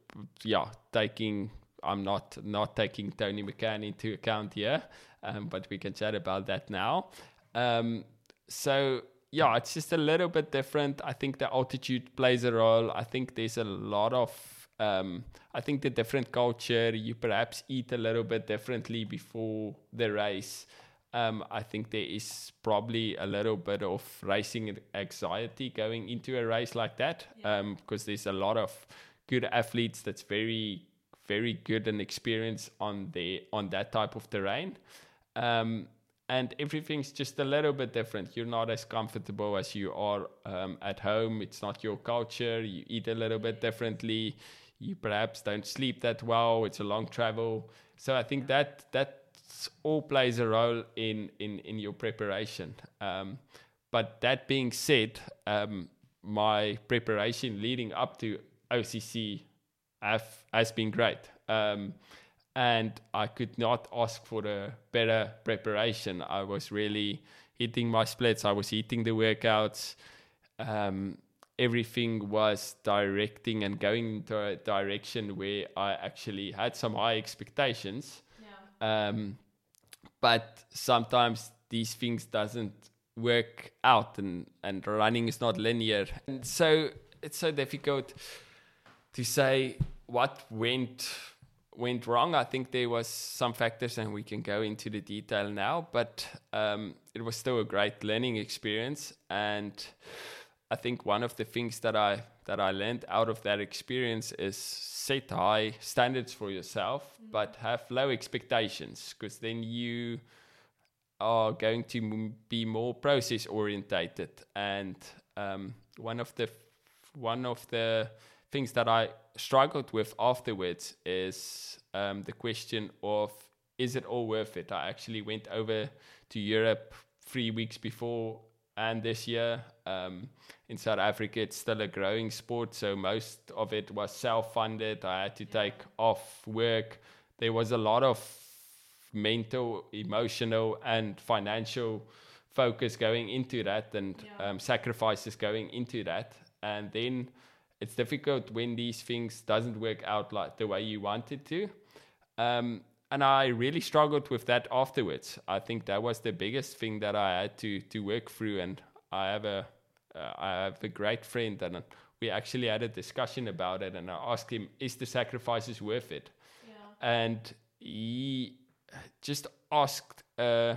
yeah, taking I'm not not taking Toni McCann into account here, um, but we can chat about that now. Um, so yeah, it's just a little bit different. I think the altitude plays a role. I think there's a lot of um, I think the different culture. You perhaps eat a little bit differently before the race. Um, I think there is probably a little bit of racing anxiety going into a race like that um, because there's a lot of good athletes that's very very good and experienced on the on that type of terrain. Um, and everything's just a little bit different. You're not as comfortable as you are um, at home. It's not your culture. You eat a little bit differently. You perhaps don't sleep that well. It's a long travel. So I think that that all plays a role in in in your preparation. Um, but that being said, um, my preparation leading up to OCC have, has been great. Um, and I could not ask for a better preparation. I was really hitting my splits, I was hitting the workouts. Um, everything was directing and going into a direction where I actually had some high expectations. Yeah. Um, but sometimes these things doesn't work out and, and running is not linear. And so it's so difficult to say what went went wrong. I think there was some factors, and we can go into the detail now. But um, it was still a great learning experience, and I think one of the things that I that I learned out of that experience is set high standards for yourself, mm-hmm. but have low expectations, because then you are going to be more process orientated. And um, one of the one of the things that I struggled with afterwards is um, the question of is it all worth it? I actually went over to Europe three weeks before and this year. Um, in South Africa, it's still a growing sport, so most of it was self funded. I had to take off work. There was a lot of mental, emotional, and financial focus going into that and yeah. um, sacrifices going into that. And then it's difficult when these things doesn't work out like the way you wanted to. Um, and I really struggled with that afterwards. I think that was the biggest thing that I had to to work through. And I have a uh, I have a great friend, and we actually had a discussion about it. And I asked him, "Is the sacrifices worth it?" Yeah. And he just asked uh,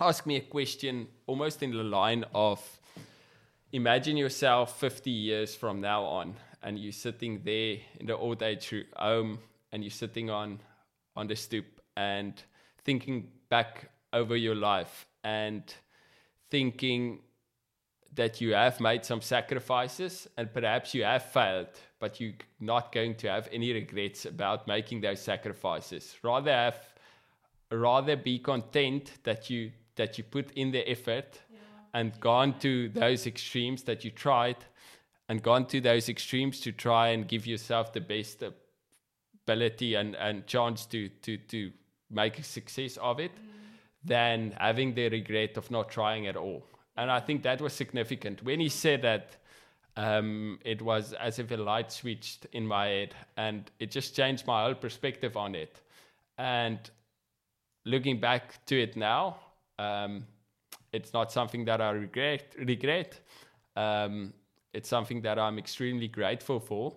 asked me a question almost in the line of imagine yourself 50 years from now on and you're sitting there in the old age home and you're sitting on on the stoop and thinking back over your life and thinking that you have made some sacrifices and perhaps you have failed but you're not going to have any regrets about making those sacrifices. Rather have rather be content that you that you put in the effort and gone to those extremes that you tried and gone to those extremes to try and give yourself the best ability and, and chance to, to, to make a success of it mm. than having the regret of not trying at all. And I think that was significant. When he said that, um, it was as if a light switched in my head and it just changed my whole perspective on it. And looking back to it now, um, it's not something that I regret. Regret. Um, it's something that I'm extremely grateful for,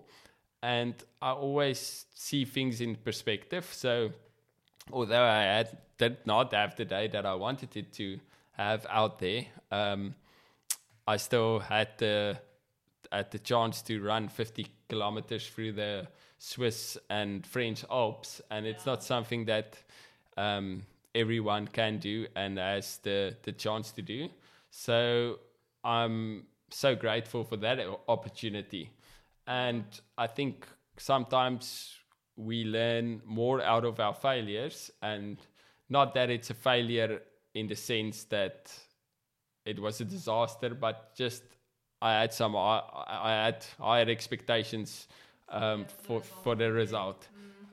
and I always see things in perspective. So, although I had, did not have the day that I wanted it to have out there, um, I still had the had the chance to run 50 kilometers through the Swiss and French Alps, and it's not something that um, everyone can do and has the the chance to do. So I'm so grateful for that opportunity, and I think sometimes we learn more out of our failures, and not that it's a failure in the sense that it was a disaster, but just I had some I, I had higher expectations um, for for the result.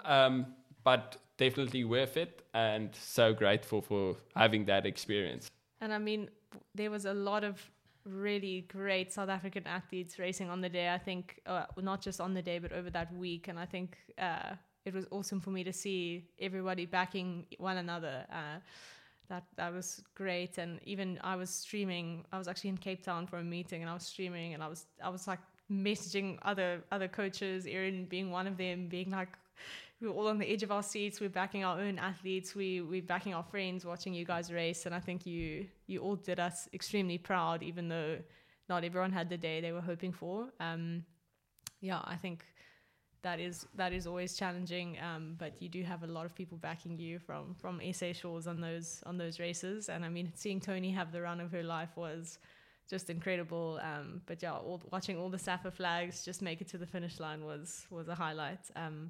Um, but definitely worth it and so grateful for having that experience. And I mean, there was a lot of really great South African athletes racing on the day. I think uh, not just on the day, but over that week. And I think uh, it was awesome for me to see everybody backing one another. Uh, that that was great. And even I was streaming. I was actually in Cape Town for a meeting, and I was streaming, and I was I was like messaging other other coaches, Erin being one of them, being like we are all on the edge of our seats. We're backing our own athletes. We we're backing our friends, watching you guys race, and I think you you all did us extremely proud, even though not everyone had the day they were hoping for. Um, yeah, I think that is that is always challenging. Um, but you do have a lot of people backing you from from SA shores on those on those races. And I mean, seeing Toni have the run of her life was just incredible. Um, but yeah, all, watching all the SAFA flags just make it to the finish line was was a highlight. Um,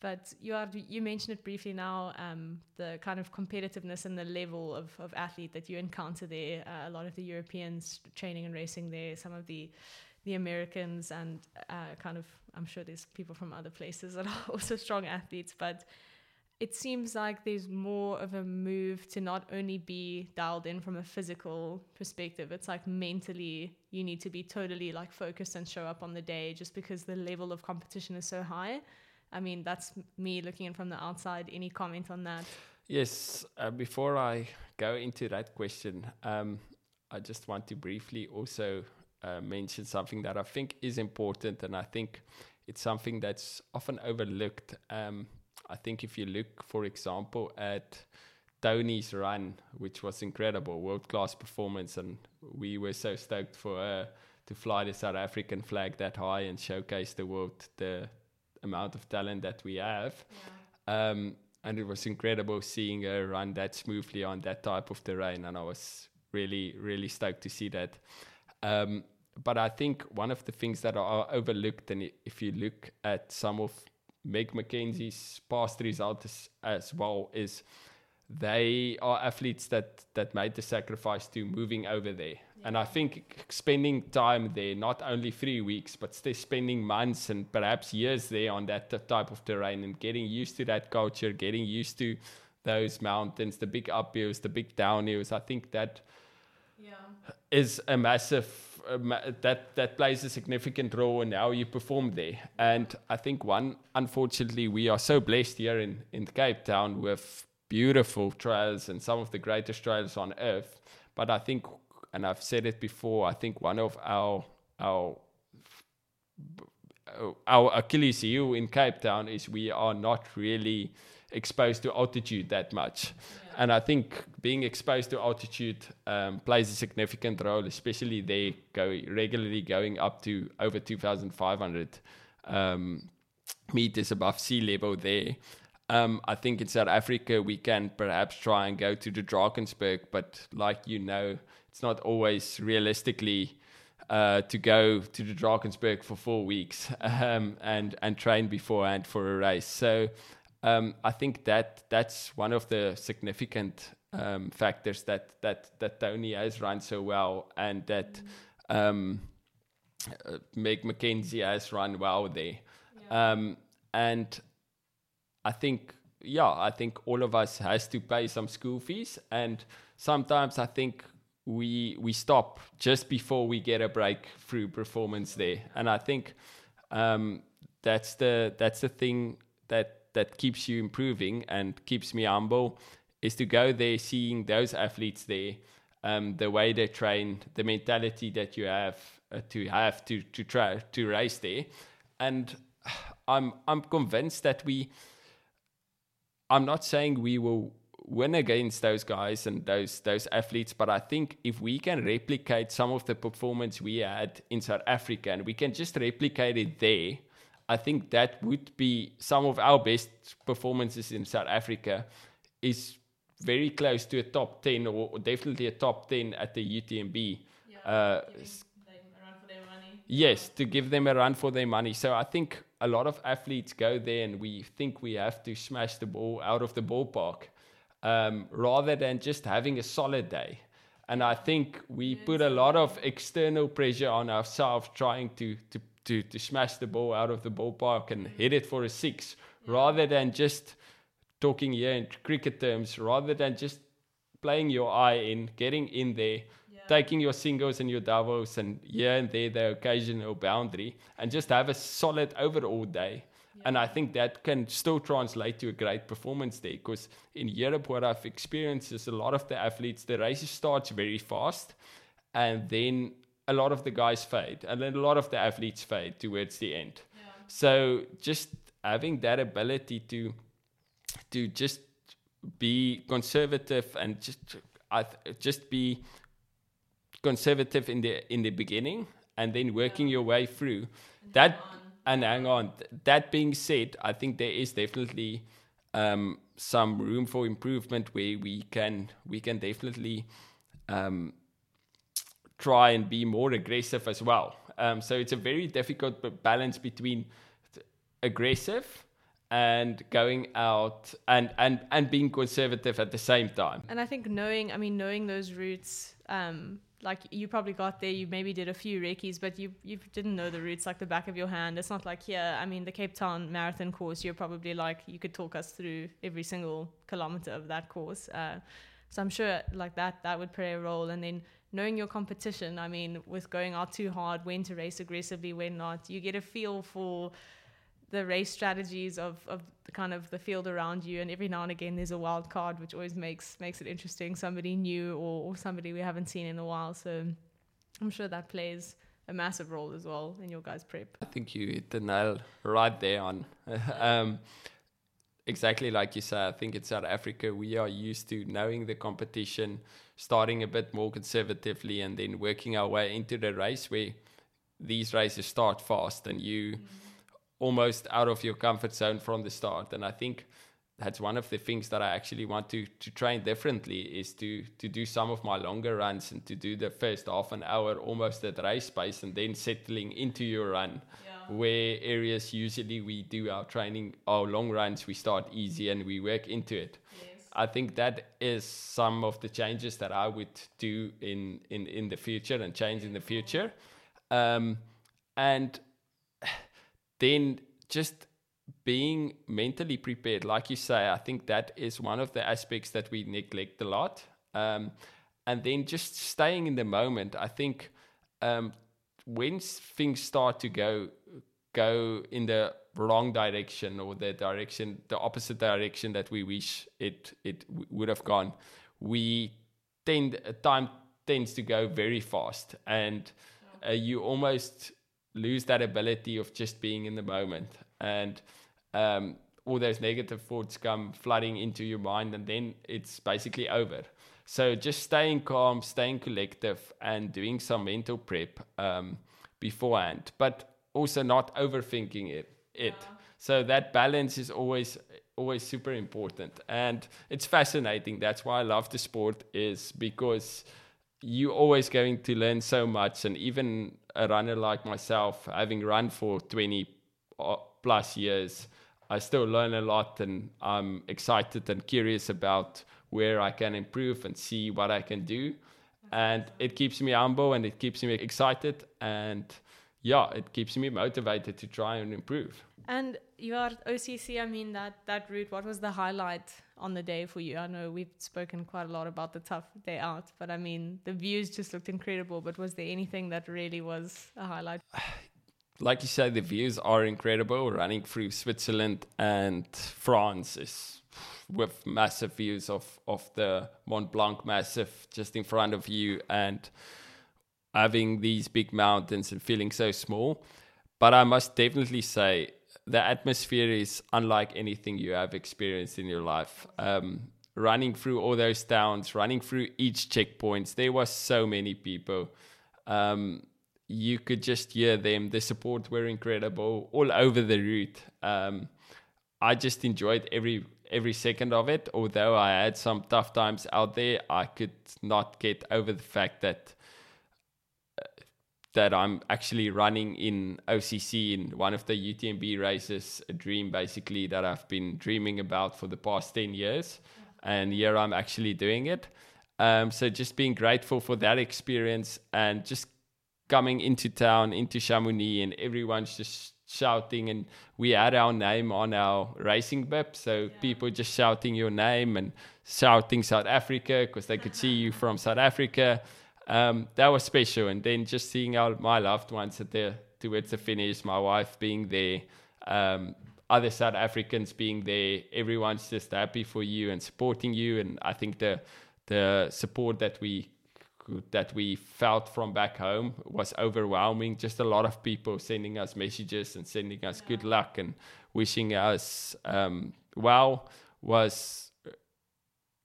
but you are, you mentioned it briefly now, um, the kind of competitiveness and the level of, of athlete that you encounter there. Uh, a lot of the Europeans training and racing there, some of the the Americans, and uh, kind of I'm sure there's people from other places that are also strong athletes, but it seems like there's more of a move to not only be dialed in from a physical perspective it's like mentally you need to be totally like focused and show up on the day just because the level of competition is so high i mean that's me looking in from the outside. Any comment on that? Yes uh, before i go into that question um, i just want to briefly also uh, mention something that i think is important and i think it's something that's often overlooked. Um, I think if you look, for example, at Toni's run, which was incredible, world class performance, and we were so stoked for her to fly the South African flag that high and showcase the world the amount of talent that we have. Yeah. Um, and it was incredible seeing her run that smoothly on that type of terrain, and I was really, really stoked to see that. Um, but I think one of the things that are overlooked, and if you look at some of Meg Mackenzie's past results as well is they are athletes that that made the sacrifice to moving over there. And I think spending time there, not only three weeks, but still spending months and perhaps years there on that type of terrain and getting used to that culture, getting used to those mountains, the big uphills, the big downhills. I think that yeah. is a massive uh, that that plays a significant role in how you perform there. And I think one, unfortunately, we are so blessed here in in Cape Town with beautiful trails and some of the greatest trails on earth. But I think, and I've said it before, I think one of our our our Achilles heel in Cape Town is we are not really exposed to altitude that much. Yeah and I think being exposed to altitude um, plays a significant role, especially they go regularly going up to over 2,500 um, meters above sea level there. Um, I think in South Africa we can perhaps try and go to the Drakensberg, but like you know, it's not always realistically uh, to go to the Drakensberg for four weeks um, and and train beforehand for a race. So um, I think that that's one of the significant um, factors that that that Toni has run so well, and that um, uh, Meg Mackenzie has run well there. Yeah. Um, and I think, yeah, I think all of us has to pay some school fees, and sometimes I think we we stop just before we get a breakthrough performance there, and I think um, that's the that's the thing that that keeps you improving and keeps me humble is to go there, seeing those athletes there, um, the way they train, the mentality that you have uh, to have to to try to race there, and I'm I'm convinced that we. I'm not saying we will win against those guys and those those athletes, but I think if we can replicate some of the performance we had in South Africa and we can just replicate it there, I think that would be some of our best performances in South Africa is very close to a top 10 or definitely a top 10 at the UTMB. Yeah, uh, yes, to give them a run for their money. So I think a lot of athletes go there and we think we have to smash the ball out of the ballpark um, rather than just having a solid day. And I think we put a lot of external pressure on ourselves trying to, to to to smash the ball out of the ballpark and hit it for a six, rather than just talking here in cricket terms, rather than just playing your eye in, getting in there, yeah. taking your singles and your doubles, and here and there the occasional boundary, and just have a solid overall day. Yeah. And I think that can still translate to a great performance there. Because in Europe, what I've experienced is a lot of the athletes, the race starts very fast, and then a lot of the guys fade and then a lot of the athletes fade towards the end. Yeah. So just having that ability to to just be conservative and just uh, just be conservative in the in the beginning and then working yeah. your way through and that and hang on. That being said, I think there is definitely um, some room for improvement where we can we can definitely um, try and be more aggressive as well. Um, so it's a very difficult balance between aggressive and going out and, and, and being conservative at the same time. And I think knowing, I mean, knowing those routes, um, like you probably got there, you maybe did a few recce's, but you you didn't know the routes like the back of your hand. It's not like here. I mean, the Cape Town Marathon course, you're probably like you could talk us through every single kilometer of that course. Uh, so I'm sure like that that would play a role. And then knowing your competition, I mean, with going out too hard, when to race aggressively, when not, you get a feel for the race strategies of, of the kind of the field around you and every now and again there's a wild card which always makes makes it interesting. Somebody new or, or somebody we haven't seen in a while. So i'm sure that plays a massive role as well in your guys prep. I think you hit the nail right there on. Um, exactly like you said i think in south africa we are used to knowing the competition starting a bit more conservatively and then working our way into the race where these races start fast and you mm-hmm almost out of your comfort zone from the start. And I think that's one of the things that I actually want to to train differently is to to do some of my longer runs and to do the first half an hour almost at race pace and then settling into your run. Yeah. Where areas usually we do our training, our long runs, we start easy and we work into it. Yes. I think that is some of the changes that I would do in in in the future and change in the future. Um, and then just being mentally prepared, like you say, I think that is one of the aspects that we neglect a lot. Um, and then just staying in the moment. I think um, when things start to go go in the wrong direction or the direction, the opposite direction that we wish it it would have gone, we tend time tends to go very fast, and uh, you almost lose that ability of just being in the moment. And um, all those negative thoughts come flooding into your mind and then it's basically over. So just staying calm staying collective and doing some mental prep um, beforehand but also not overthinking it it. Yeah. so that balance is always always super important. And it's fascinating. That's why i love the sport is because you're always going to learn so much and even a runner like myself, having run for 20 uh, plus years, I still learn a lot and I'm excited and curious about where I can improve and see what I can do. And it keeps me humble and it keeps me excited and yeah, it keeps me motivated to try and improve. And your OCC, I mean that that route. What was the highlight on the day for you? I know we've spoken quite a lot about the tough day out, but I mean the views just looked incredible. But was there anything that really was a highlight? Like you said, the views are incredible. Running through Switzerland and France is with massive views of of the Mont Blanc massif just in front of you and having these big mountains and feeling so small. But I must definitely say the atmosphere is unlike anything you have experienced in your life. Um, running through all those towns, running through each checkpoints, there was so many people. Um, you could just hear them. The support were incredible all over the route. Um, I just enjoyed every every second of it. Although I had some tough times out there, I could not get over the fact that that I'm actually running in OCC in one of the UTMB races, a dream basically that I've been dreaming about for the past 10 years. And here I'm actually doing it. Um, so just being grateful for that experience and just coming into town, into Chamonix, and everyone's just shouting. And we had our name on our racing bib. So yeah. people just shouting your name and shouting South Africa because they could see you from South Africa um, that was special. And then just seeing all my loved ones at the towards the finish, my wife being there, um, other South Africans being there, everyone's just happy for you and supporting you. And I think the the support that we that we felt from back home was overwhelming. Just a lot of people sending us messages and sending us good luck and wishing us um, well was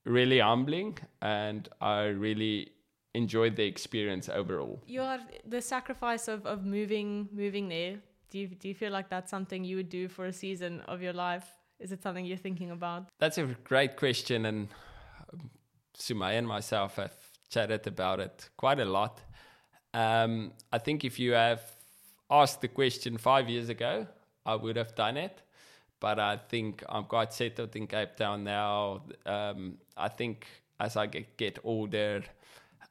really humbling. And I really enjoyed the experience overall. You are the sacrifice of, of moving moving there Do you do you feel like that's something you would do for a season of your life? Is it something you're thinking about? That's a great question, and um, Sumaya and myself have chatted about it quite a lot. Um, I think if you have asked the question five years ago, I would have done it. But I think I'm quite settled in Cape Town now. Um, I think as I get, get older,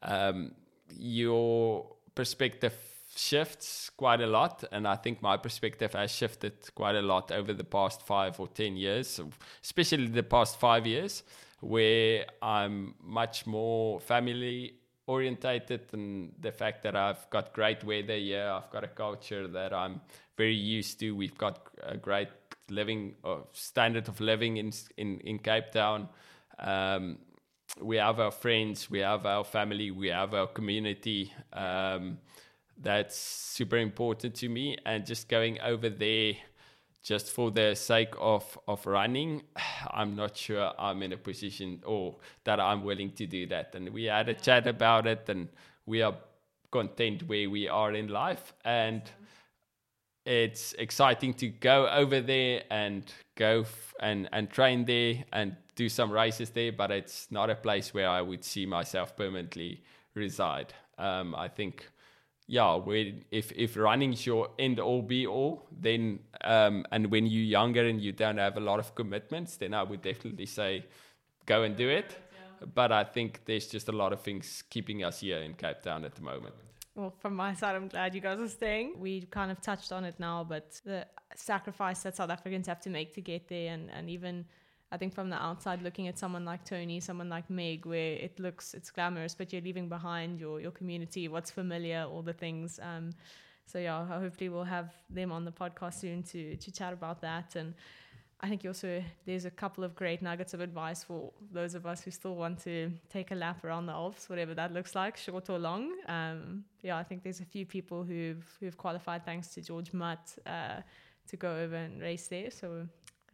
um, your perspective shifts quite a lot. And I think my perspective has shifted quite a lot over the past five or 10 years, especially the past five years, where I'm much more family orientated and the fact that I've got great weather here, I've got a culture that I'm very used to. We've got a great living uh, standard of living in in, in Cape Town. Um, we have our friends, we have our family, we have our community. Um, that's super important to me. And just going over there, just for the sake of of running, I'm not sure I'm in a position or that I'm willing to do that. And we had a chat about it, and we are content where we are in life. And it's exciting to go over there and go f- and and train there and do some races there, but it's not a place where I would see myself permanently reside. Um, I think, yeah, when if if running's your end all be all, then um, and when you're younger and you don't have a lot of commitments, then I would definitely say go and do it. But I think there's just a lot of things keeping us here in Cape Town at the moment. Well, from my side, I'm glad you guys are staying. We kind of touched on it now, but the sacrifice that South Africans have to make to get there, and, and even I think from the outside looking at someone like Toni, someone like Meg, where it looks it's glamorous, but you're leaving behind your your community, what's familiar, all the things. Um, so yeah, hopefully we'll have them on the podcast soon to to chat about that. And I think also there's a couple of great nuggets of advice for those of us who still want to take a lap around the Alps, whatever that looks like, short or long. Um, yeah, I think there's a few people who've who've qualified thanks to George Mutt uh, to go over and race there. So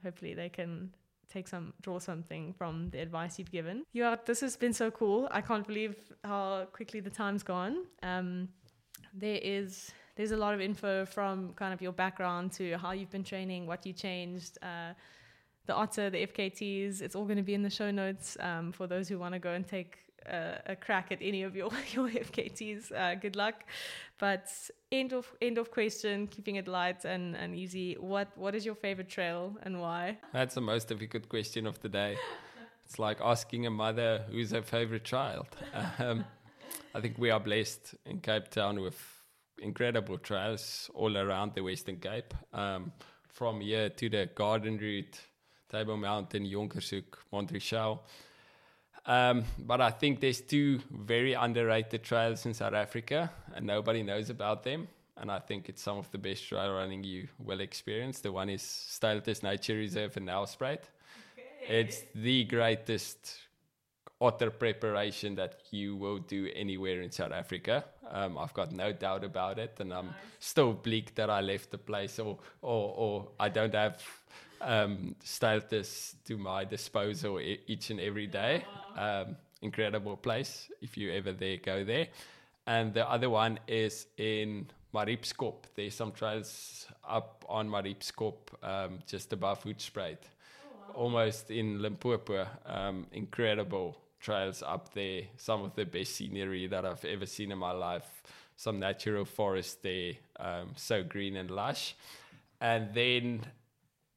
hopefully they can take some draw something from the advice you've given. Yeah, this has been so cool. I can't believe how quickly the time's gone. Um, there is there's a lot of info from kind of your background to how you've been training, what you changed, uh, the otter, the FKTs. It's all going to be in the show notes um, for those who want to go and take a, a, crack at any of your your FKTs. Uh, good luck. But end of end of question, keeping it light and, and easy. What what is your favorite trail and why? That's the most difficult question of the day. It's like asking a mother who's her favorite child. Um, I think we are blessed in Cape Town with incredible trails all around the Western Cape. Um, from here to the Garden Route, Table Mountain, Jonkershoek, Mont Rochelle. Um, but I think there's two very underrated trails in South Africa, and nobody knows about them. And I think it's some of the best trail running you will experience. The one is Styletes Nature Reserve in Nelspruit. Okay. It's the greatest otter preparation that you will do anywhere in South Africa. Um, I've got no doubt about it, and I'm nice. still bleak that I left the place, or or, or I don't have um, Styletes to my disposal each and every day. Um, incredible place. If you ever there, go there. And the other one is in Mariepskop. There's some trails up on Mariepskop, um, just above Hoedspruit. Oh, wow. Almost in Limpopo. Um, incredible trails up there. Some of the best scenery that I've ever seen in my life. Some natural forest there, um, so green and lush. And then,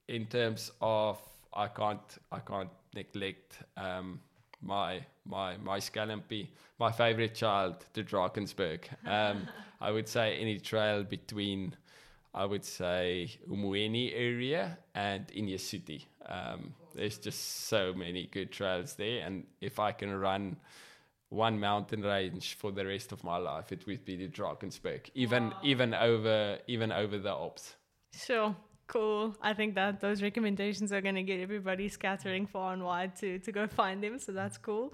in terms of, I can't, I can't neglect um, my my my Scallopy, my favorite child, the Drakensberg. Um, I would say any trail between, I would say Mnweni area and Injisuthi. Um, there's just so many good trails there, and if I can run one mountain range for the rest of my life, it would be the Drakensberg, even wow. even over even over the Alps. Sure, cool. I think that those recommendations are going to get everybody scattering far and wide to to go find them. So that's cool.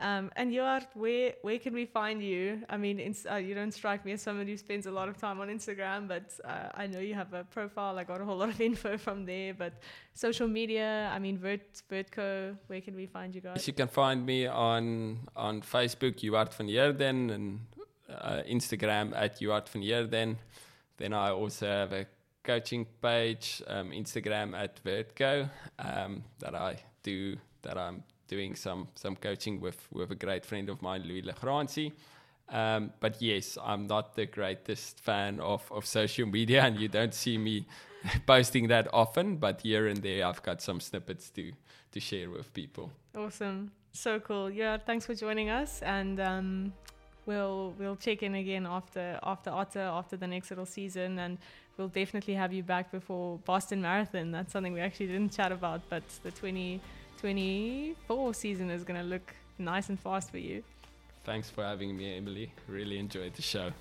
Um, and Johardt, where where can we find you? I mean, uh, you don't strike me as someone who spends a lot of time on Instagram, but uh, I know you have a profile. I got a whole lot of info from there. But social media, I mean, Vert Vertco, where can we find you guys? You can find me on on Facebook, Johardt van Heerden, and uh, Instagram at Johardt van Heerden. Then I also have a coaching page, um, Instagram at Vertco, um, that I do that I'm doing some some coaching with with a great friend of mine, Louis Legranci. Um, but yes, I'm not the greatest fan of, of social media, and you don't see me posting that often. But here and there, I've got some snippets to to share with people. Awesome, so cool. Yeah, thanks for joining us, and um, we'll we'll check in again after after Otter after the next little season, and we'll definitely have you back before Boston Marathon. That's something we actually didn't chat about, but the 2024 season is going to look nice and fast for you. Thanks for having me, Emily. Really enjoyed the show.